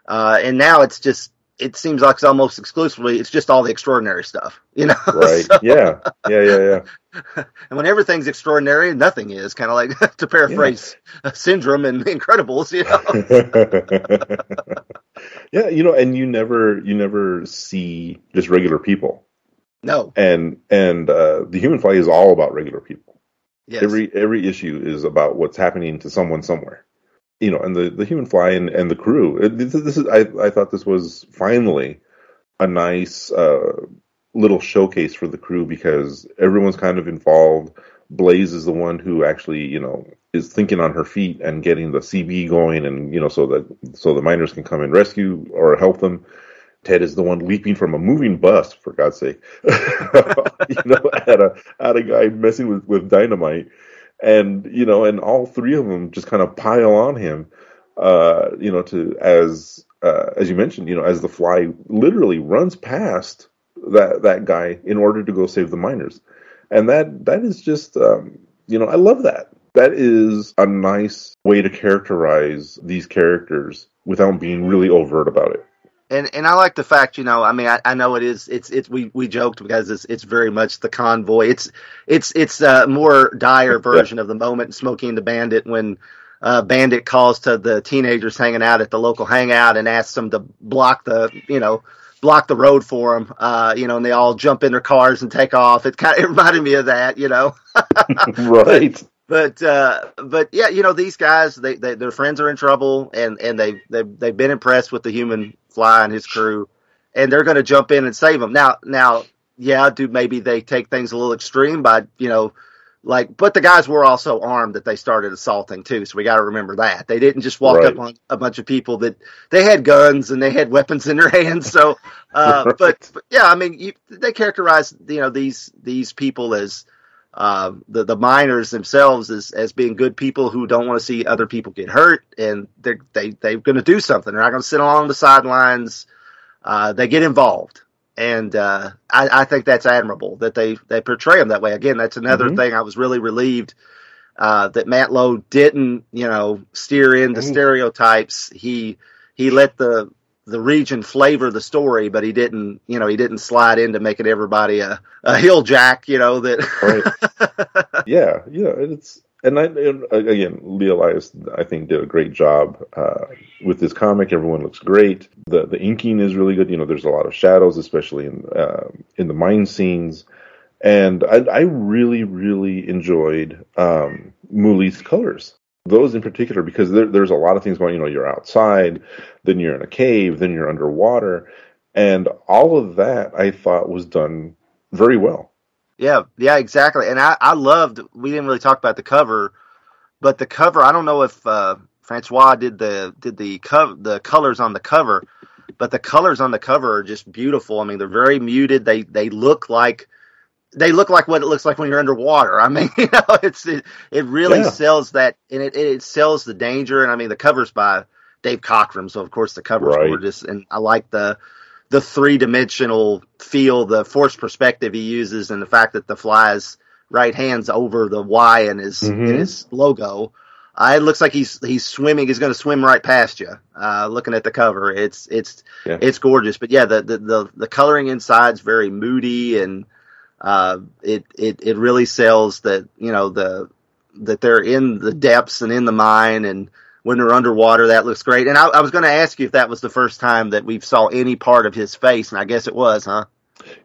Uh, and now it's just, it seems like it's almost exclusively, it's just all the extraordinary stuff, you know? Right. so, yeah. Yeah. Yeah. Yeah. and when everything's extraordinary, nothing is kind of like to paraphrase yeah. Syndrome and Incredibles, you know? yeah. You know, and you never, you never see just regular people no. And and uh, the Human Fly is all about regular people. Yes. Every every issue is about what's happening to someone somewhere. You know, and the, the Human Fly and, and the crew. This, this is I I thought this was finally a nice uh, little showcase for the crew because everyone's kind of involved. Blaze is the one who actually, you know, is thinking on her feet and getting the CB going, and you know, so that so the miners can come and rescue or help them. Ted is the one leaping from a moving bus, for God's sake. you know, at a at a guy messing with, with dynamite. And, you know, and all three of them just kind of pile on him, uh, you know, to as uh, as you mentioned, you know, as the fly literally runs past that that guy in order to go save the miners. And that that is just um, you know, I love that. That is a nice way to characterize these characters without being really overt about it and and I like the fact, you know, I mean, I, I know it is, it's it's we we joked because it's it's very much the convoy. It's it's it's a more dire version of the moment smoking the Bandit when uh, Bandit calls to the teenagers hanging out at the local hangout and asks them to block the, you know, block the road for them, uh, you know, and they all jump in their cars and take off. It kind of it reminded me of that, you know. right. But uh, but yeah, you know, these guys, they, they their friends are in trouble, and and they they they've been impressed with the human fly and his crew, and they're going to jump in and save them. Now now, yeah, do maybe they take things a little extreme by you know like but the guys were also armed that they started assaulting too so we got to remember that they didn't just walk Right. up on a bunch of people that they had guns and they had weapons in their hands so uh Right. but, but yeah i mean you, they characterize you know these these people as uh, the the miners themselves as as being good people who don't want to see other people get hurt and they're they they're going to do something they're not going to sit along the sidelines uh, they get involved and uh, I, I think that's admirable that they they portray them that way. Again, that's another Mhm. thing. I was really relieved uh, that Mantlo didn't, you know, steer into Mhm. stereotypes. He he let the the region flavor the story, but he didn't, you know, he didn't slide into making everybody a, a hill jack, you know, that yeah, yeah, it's and I and again, Lee Elias, I think, did a great job uh, with this comic. Everyone looks great. the The inking is really good. You know, there's a lot of shadows, especially in uh, in the mine scenes, and I, I really, really enjoyed um, colors. Those in particular, because there, there's a lot of things going. You know, you're outside, then you're in a cave, then you're underwater, and all of that I thought was done very well. Yeah, yeah, exactly. And I, I loved. We didn't really talk about the cover, but the cover. I don't know if uh, Francois did the did the cover the colors on the cover, but the colors on the cover are just beautiful. I mean, they're very muted. They they look like they look like what it looks like when you're underwater. I mean, you know, it's it, it really Yeah. sells that, and it it sells the danger. And I mean, the cover's by Dave Cockrum, so of course the cover's Right. gorgeous, and I like the the three dimensional feel, the forced perspective he uses, and the fact that the fly's right hand's over the Y in his in Mhm. his logo. Uh, it looks like he's he's swimming. He's going to swim right past you. Uh, looking at the cover, it's it's Yeah. it's gorgeous. But yeah, the, the the the coloring inside's very moody, and uh, it it it really sells that you know the that they're in the depths and in the mine, and when they're underwater, that looks great. And I, I was going to ask you if that was the first time that we saw any part of his face, and I guess it was, huh?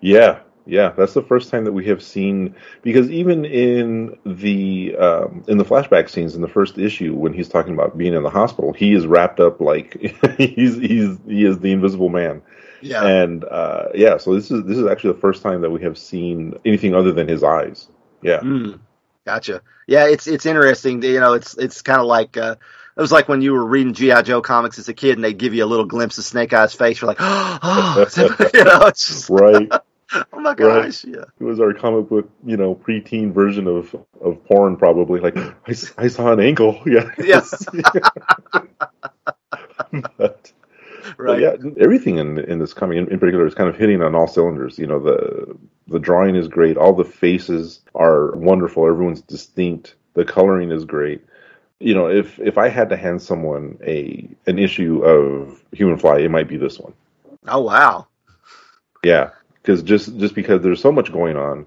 Yeah, yeah, that's the first time that we have seen because even in the um, in the flashback scenes in the first issue when he's talking about being in the hospital, he is wrapped up like he's he's he is the Invisible Man, Yeah. and uh, yeah, so this is this is actually the first time that we have seen anything other than his eyes. Yeah, Mm, gotcha. Yeah, it's it's interesting. You know, it's it's kind of like uh, it was like when you were reading GI Joe comics as a kid, and they give you a little glimpse of Snake Eye's face. You're like, oh, you know, it's just, right. oh my gosh, yeah, It was our comic book, you know, preteen version of of porn, probably. Like I saw an ankle. Yeah. Yes. But right. yeah, everything in in this comic in, in particular is kind of hitting on all cylinders. You know, the the drawing is great. All the faces are wonderful. Everyone's distinct. The coloring is great. You know, if if I had to hand someone a an issue of Human Fly, it might be this one. Oh wow. Yeah, because just just because there's so much going on,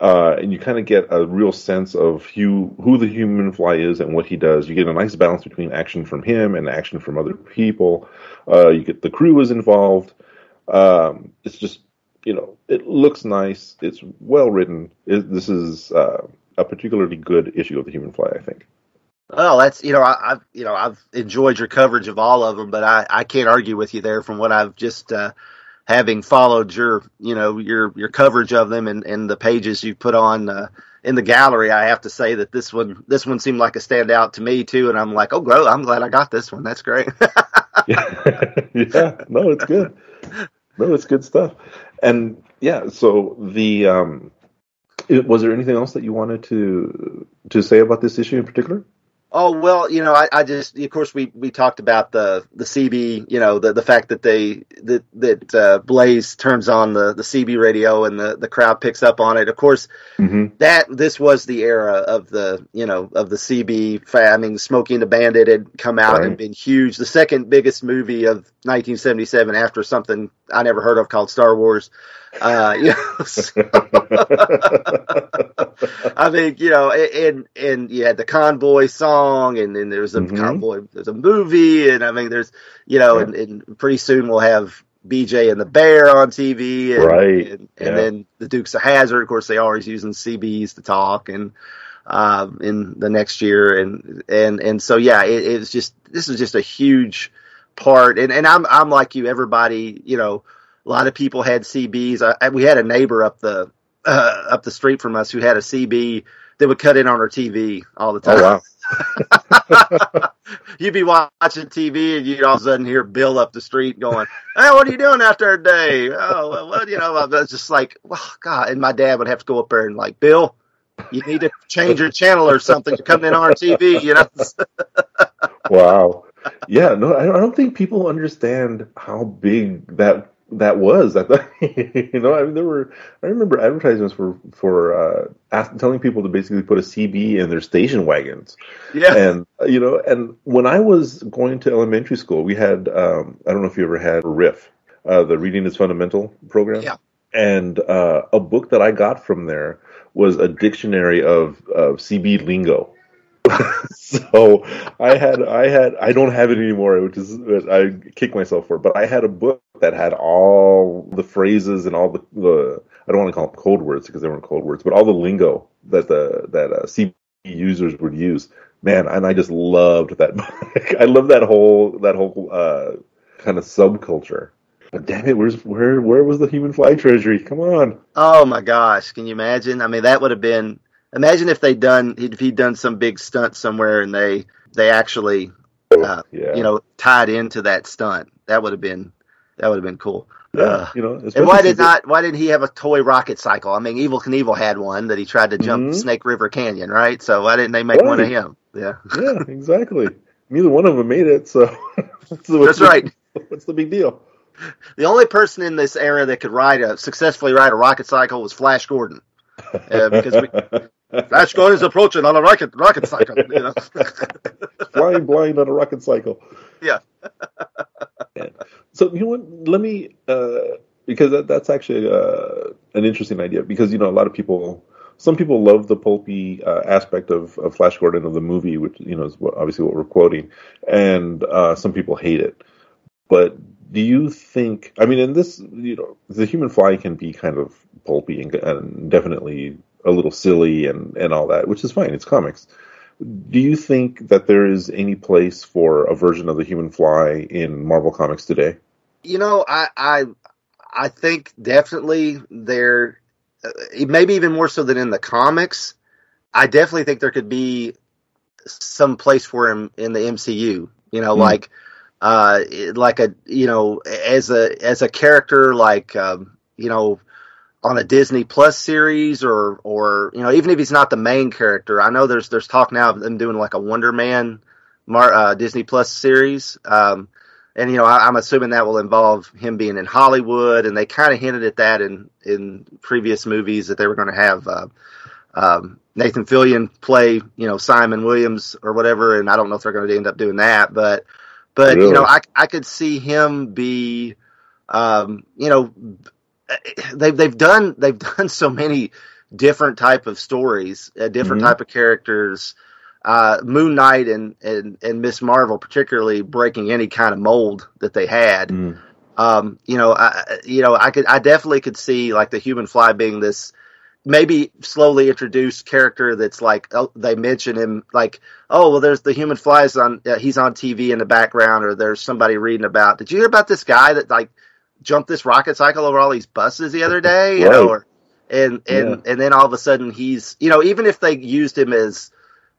uh, and you kind of get a real sense of who who the human fly is and what he does. You get a nice balance between action from him and action from other people. Uh, you get the crew is involved. Um, it's just you know it looks nice. It's well written. It, this is uh, a particularly good issue of the Human Fly, I think. Well, that's you know I, I've you know I've enjoyed your coverage of all of them, but I I can't argue with you there from what I've just uh, having followed your you know your your coverage of them and, and the pages you put on uh, in the gallery. I have to say that this one this one seemed like a standout to me too, and I'm like, oh, grow, I'm glad I got this one. That's great. yeah, no, it's good. No, it's good stuff. And yeah, so the um, it, was there anything else that you wanted to to say about this issue in particular? Oh well, you know, I, I just, of course, we, we talked about the the CB, you know, the the fact that they that that uh, Blaze turns on the the CB radio and the the crowd picks up on it. Of course, Mm-hmm. that this was the era of the you know of the CB. I mean, Smokey and the Bandit had come out Right. and been huge. The second biggest movie of 1977 after something I never heard of called Star Wars. Uh, you know, so- I think you know, and and you had the convoy song, and then there's a Mhm. convoy, there's a movie, and I mean, there's, you know, Yeah. and, and pretty soon we'll have BJ and the Bear on TV, and, Right. and, Yeah. then the Dukes of Hazzard. Of course, they always using CBs to talk, and um, in the next year, and and and so yeah, it, it's just this is just a huge part, and and I'm I'm like you, everybody, you know, a lot of people had CBs. I, I- we had a neighbor up the uh, up the street from us who had a CB that would cut in on her TV all the time. Oh wow. You'd be watching TV and you'd all of a sudden hear Bill up the street going, "Hey, what are you doing out there today?" Oh, well, well, you know, I was just like, "Well, God!" And my dad would have to go up there and like, "Bill, you need to change your channel or something. You're coming in on our TV," you know. wow. Yeah, no, I don't think people understand how big that that was. I thought, you know, I mean, there were. I remember advertisements for for uh, ask, telling people to basically put a CB in their station wagons, yeah, and uh, you know, and when I was going to elementary school, we had. Um, I don't know if you ever had RIF, uh, the Reading is Fundamental program. Yeah. And uh, a book that I got from there was a dictionary of, of CB lingo. so I had I had I don't have it anymore, which is I kick myself for. But I had a book that had all the phrases and all the, the I don't want to call them code words because they weren't code words, but all the lingo that the that uh, CB users would use. Man, and I just loved that book. I love that whole that whole uh, kind of subculture. But damn it, where's where where was the human fly treasury? Come on. Oh my gosh, can you imagine? I mean, that would have been. Imagine if they'd done if he'd done some big stunt somewhere and they they actually uh, yeah. you know tied into that stunt. That would have been that would have been cool. yeah, uh, you know. And why did not why didn't he have a toy rocket cycle? I mean, Evel Knievel had one that he tried to jump Mhm. Snake River Canyon, right? So why didn't they make one of him? Yeah, yeah, exactly. Neither one of them made it, so so that's the- right. What's the big deal? The only person in this era that could ride a successfully ride a rocket cycle was Flash Gordon. Uh, because we, Flash Gordon is approaching on a rocket rocket cycle. You know? flying blind on a rocket cycle. Yeah. So you know what? Let me uh, because that, that's actually uh, an interesting idea because you know a lot of people. Some people love the pulpy uh, aspect of, of Flash Gordon of the movie, which you know is what, obviously what we're quoting, and uh, some people hate it. But do you think? I mean, in this, you know, the Human Fly can be kind of pulpy and, and definitely a little silly and and all that, which is fine. It's comics. Do you think that there is any place for a version of the Human Fly in Marvel Comics today? You know, I I I think definitely there, uh, maybe even more so than in the comics. I definitely think there could be some place for him in the MCU. You know, Hmm. like uh, like a you know as a as a character like um, you know on a Disney Plus series or or you know even if he's not the main character. I know there's there's talk now of them doing like a Wonder Man Mar- uh, Disney Plus series. Um, and you know, I, I'm assuming that will involve him being in Hollywood, and they kind of hinted at that in in previous movies that they were going to have uh, um, Nathan Fillion play, you know, Simon Williams or whatever. And I don't know if they're going to end up doing that, but but you know, I I could see him be, um, you know, they've they've done they've done so many different type of stories, uh, different Mhm. type of characters uh, Moon Knight and and and Miss Marvel, particularly breaking any kind of mold that they had. Mm. Um, you know, I you know I could I definitely could see like the Human Fly being this maybe slowly introduced character that's like oh, they mention him like oh well there's the Human Fly's on uh, he's on TV in the background or there's somebody reading about did you hear about this guy that like jumped this rocket cycle over all these buses the other day you know or and and and then all of a sudden he's you know even if they used him as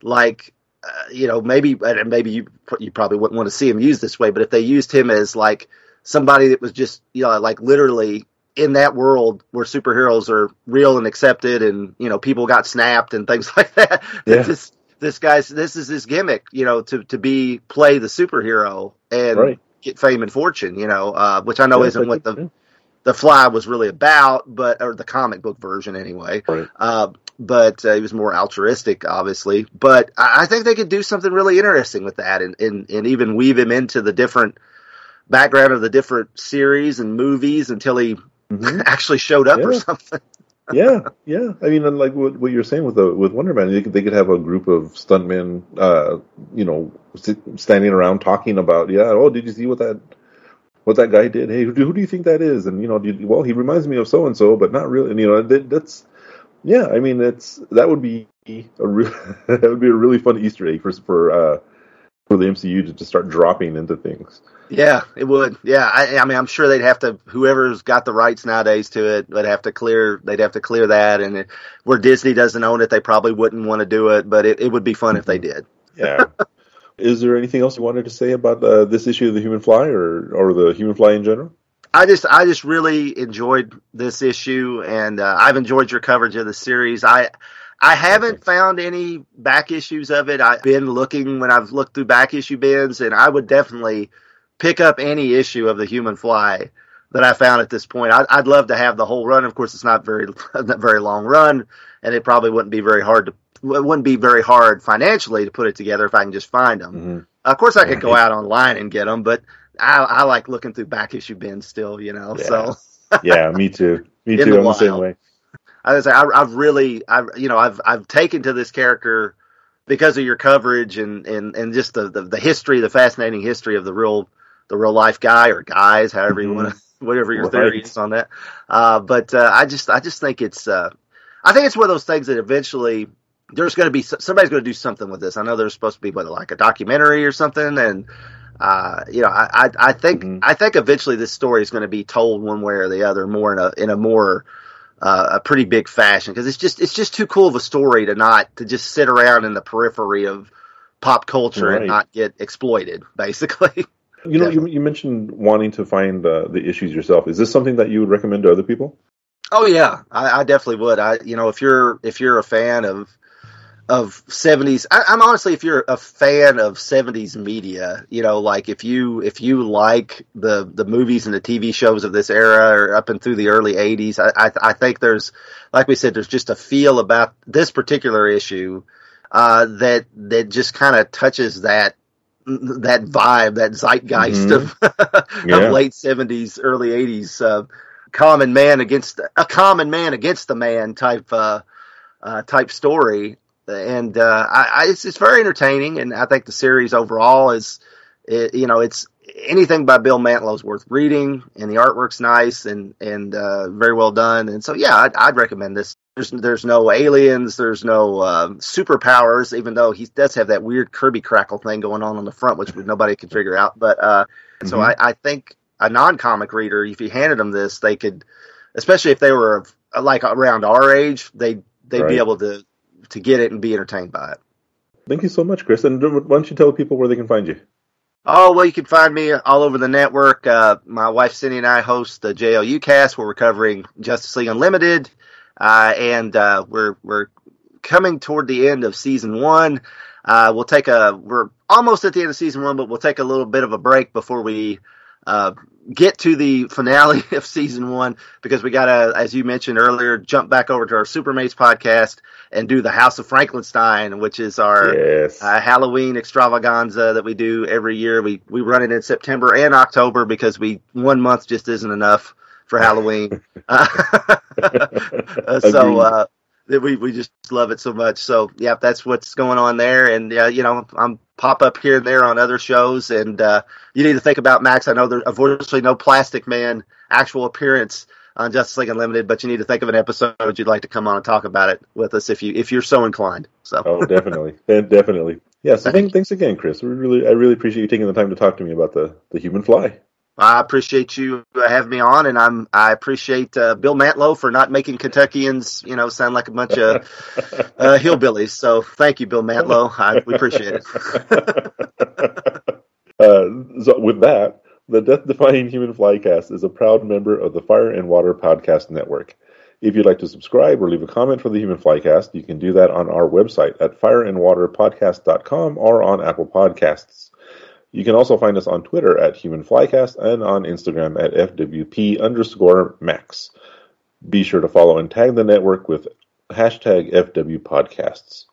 like uh, you know maybe and maybe you you probably wouldn't want to see him used this way but if they used him as like somebody that was just you know like literally in that world where superheroes are real and accepted and you know people got snapped and things like that Yeah. this this guy's this is his gimmick you know to to be play the superhero and Right. Get fame and fortune you know uh, which I know Yes, isn't what the yeah. the fly was really about but or the comic book version anyway Right. uh, but uh, he was more altruistic, obviously. But I, I think they could do something really interesting with that, and, and and even weave him into the different background of the different series and movies until he Mhm. actually showed up or something. Yeah, yeah. I mean, like what, what you're saying with the with Wonder Man, they could, they could have a group of stuntmen, uh, you know, standing around talking about, yeah. Oh, did you see what that what that guy did? Hey, who do, who do you think that is? And you know, well, he reminds me of so and so, but not really. And you know, that, that's yeah. I mean, that's that would be a re- that would be a really fun Easter egg for for uh, for the MCU to just start dropping into things. Yeah, it would. Yeah, I, I mean, I'm sure they'd have to. Whoever's got the rights nowadays to it would have to clear. They'd have to clear that, and it, where Disney doesn't own it, they probably wouldn't want to do it. But it, it would be fun if they did. Yeah. Is there anything else you wanted to say about uh, this issue of the Human Fly, or or the Human Fly in general? I just I just really enjoyed this issue, and uh, I've enjoyed your coverage of the series. I I haven't found any back issues of it. I've been looking when I've looked through back issue bins, and I would definitely pick up any issue of the Human Fly that I found at this point. I, I'd love to have the whole run. Of course, it's not very not very long run, and it probably wouldn't be very hard to it wouldn't be very hard financially to put it together if I can just find them. Mhm. Of course, I could go out online and get them, but I, I like looking through back issue bins still. You know, Yeah. so. Yeah, me too. Me too. I'm the same way. I was I, I've really I you know I've I've taken to this character because of your coverage and and and just the the, the history the fascinating history of the real the real life guy or guys however you Mhm. want to whatever your Right. theory is on that uh, but uh, I just I just think it's uh, I think it's one of those things that eventually there's going to be somebody's going to do something with this I know there's supposed to be what like a documentary or something and uh, you know, I, I, I think Mhm. I think eventually this story is going to be told one way or the other, more in a in a more uh, a pretty big fashion because it's just it's just too cool of a story to not to just sit around in the periphery of pop culture Right. and not get exploited, basically. You know, you, you mentioned wanting to find uh, the issues yourself. Is this something that you would recommend to other people? Oh yeah, I, I definitely would. I you know if you're if you're a fan of of seventies, I'm honestly if you're a fan of seventies media, you know, like if you if you like the the movies and the TV shows of this era or up and through the early eighties, I, I I think there's like we said, there's just a feel about this particular issue uh, that that just kind of touches that that vibe, that zeitgeist Mhm. of, Yeah. of late seventies, early eighties, uh, common man against a common man against the man type uh, uh, type story, and uh, I, I, it's it's very entertaining, and I think the series overall is, it, you know, it's anything by Bill Mantlo is worth reading, and the artwork's nice and and uh, very well done, and so yeah, I'd, I'd recommend this. There's there's no aliens, there's no uh, superpowers, even though he does have that weird Kirby crackle thing going on on the front, which nobody can figure out. But uh, so Mhm. I, I think a non-comic reader, if you handed them this, they could, especially if they were like around our age, they they'd Right. be able to to get it and be entertained by it. Thank you so much, Chris. And why don't you tell people where they can find you? Oh well, you can find me all over the network. Uh, my wife Cindy and I host the JLU Cast, where we're covering Justice League Unlimited, uh, and uh, we're we're coming toward the end of season one. Uh, we'll take a we're almost at the end of season one, but we'll take a little bit of a break before we uh, get to the finale of season one because we got to, as you mentioned earlier, jump back over to our Supermates podcast and do the House of Frankenstein, which is our Yes. uh, Halloween extravaganza that we do every year. We we run it in September and October because we one month just isn't enough for Halloween. uh, so uh, we we just love it so much. So yeah, that's what's going on there. And uh, you know, I'm pop up here and there on other shows. And uh, you need to think about Max. I know there's unfortunately no Plastic Man actual appearance on Justice League Unlimited, but you need to think of an episode you'd like to come on and talk about it with us if you if you're so inclined. So. oh, definitely, definitely. Yeah. So thank, thanks again, Chris. We really, I really appreciate you taking the time to talk to me about the the human fly. I appreciate you uh, having me on, and I'm I appreciate uh, Bill Mantlo for not making Kentuckians, you know, sound like a bunch of uh, hillbillies. So thank you, Bill Mantlo. I, we appreciate it. uh, so with that, the Death Defying Human Flycast is a proud member of the Fire and Water Podcast Network. If you'd like to subscribe or leave a comment for the Human Flycast, you can do that on our website at fireandwaterpodcast.com or on Apple Podcasts. You can also find us on Twitter at HumanFlycast and on Instagram at FWP underscore Max. Be sure to follow and tag the network with hashtag FW Podcasts.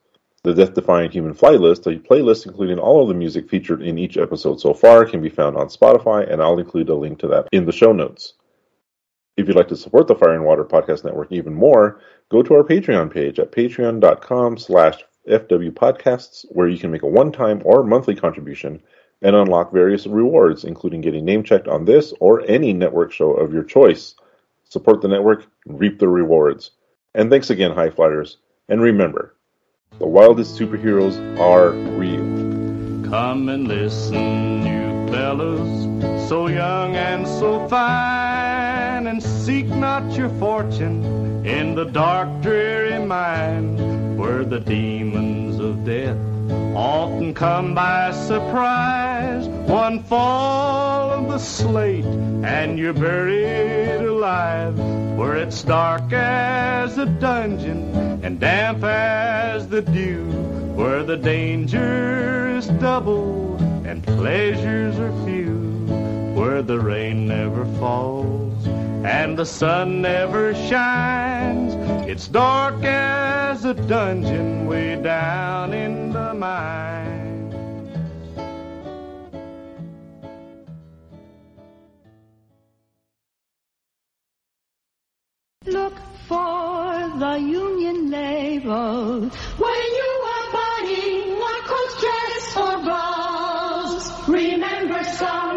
The Death Defying Human Fly list, a playlist including all of the music featured in each episode so far, can be found on Spotify, and I'll include a link to that in the show notes. If you'd like to support the Fire and Water Podcast Network even more, go to our Patreon page at patreon.com slash fwpodcasts, where you can make a one-time or monthly contribution and unlock various rewards, including getting name-checked on this or any network show of your choice. Support the network, reap the rewards. And thanks again, High Flyers. And remember, the wildest superheroes are real. Come and listen, you fellows, so young and so fine, and seek not your fortune in the dark, dreary mine, where the demons of death often come by surprise. One fall of the slate, and you're buried alive, where it's dark as a dungeon and damp as the dew, where the danger is double and pleasures are few, where the rain never falls and the sun never shines. It's dark as a dungeon way down in the mine. Look for the union label when you are buying one coat dress or balls. Remember some.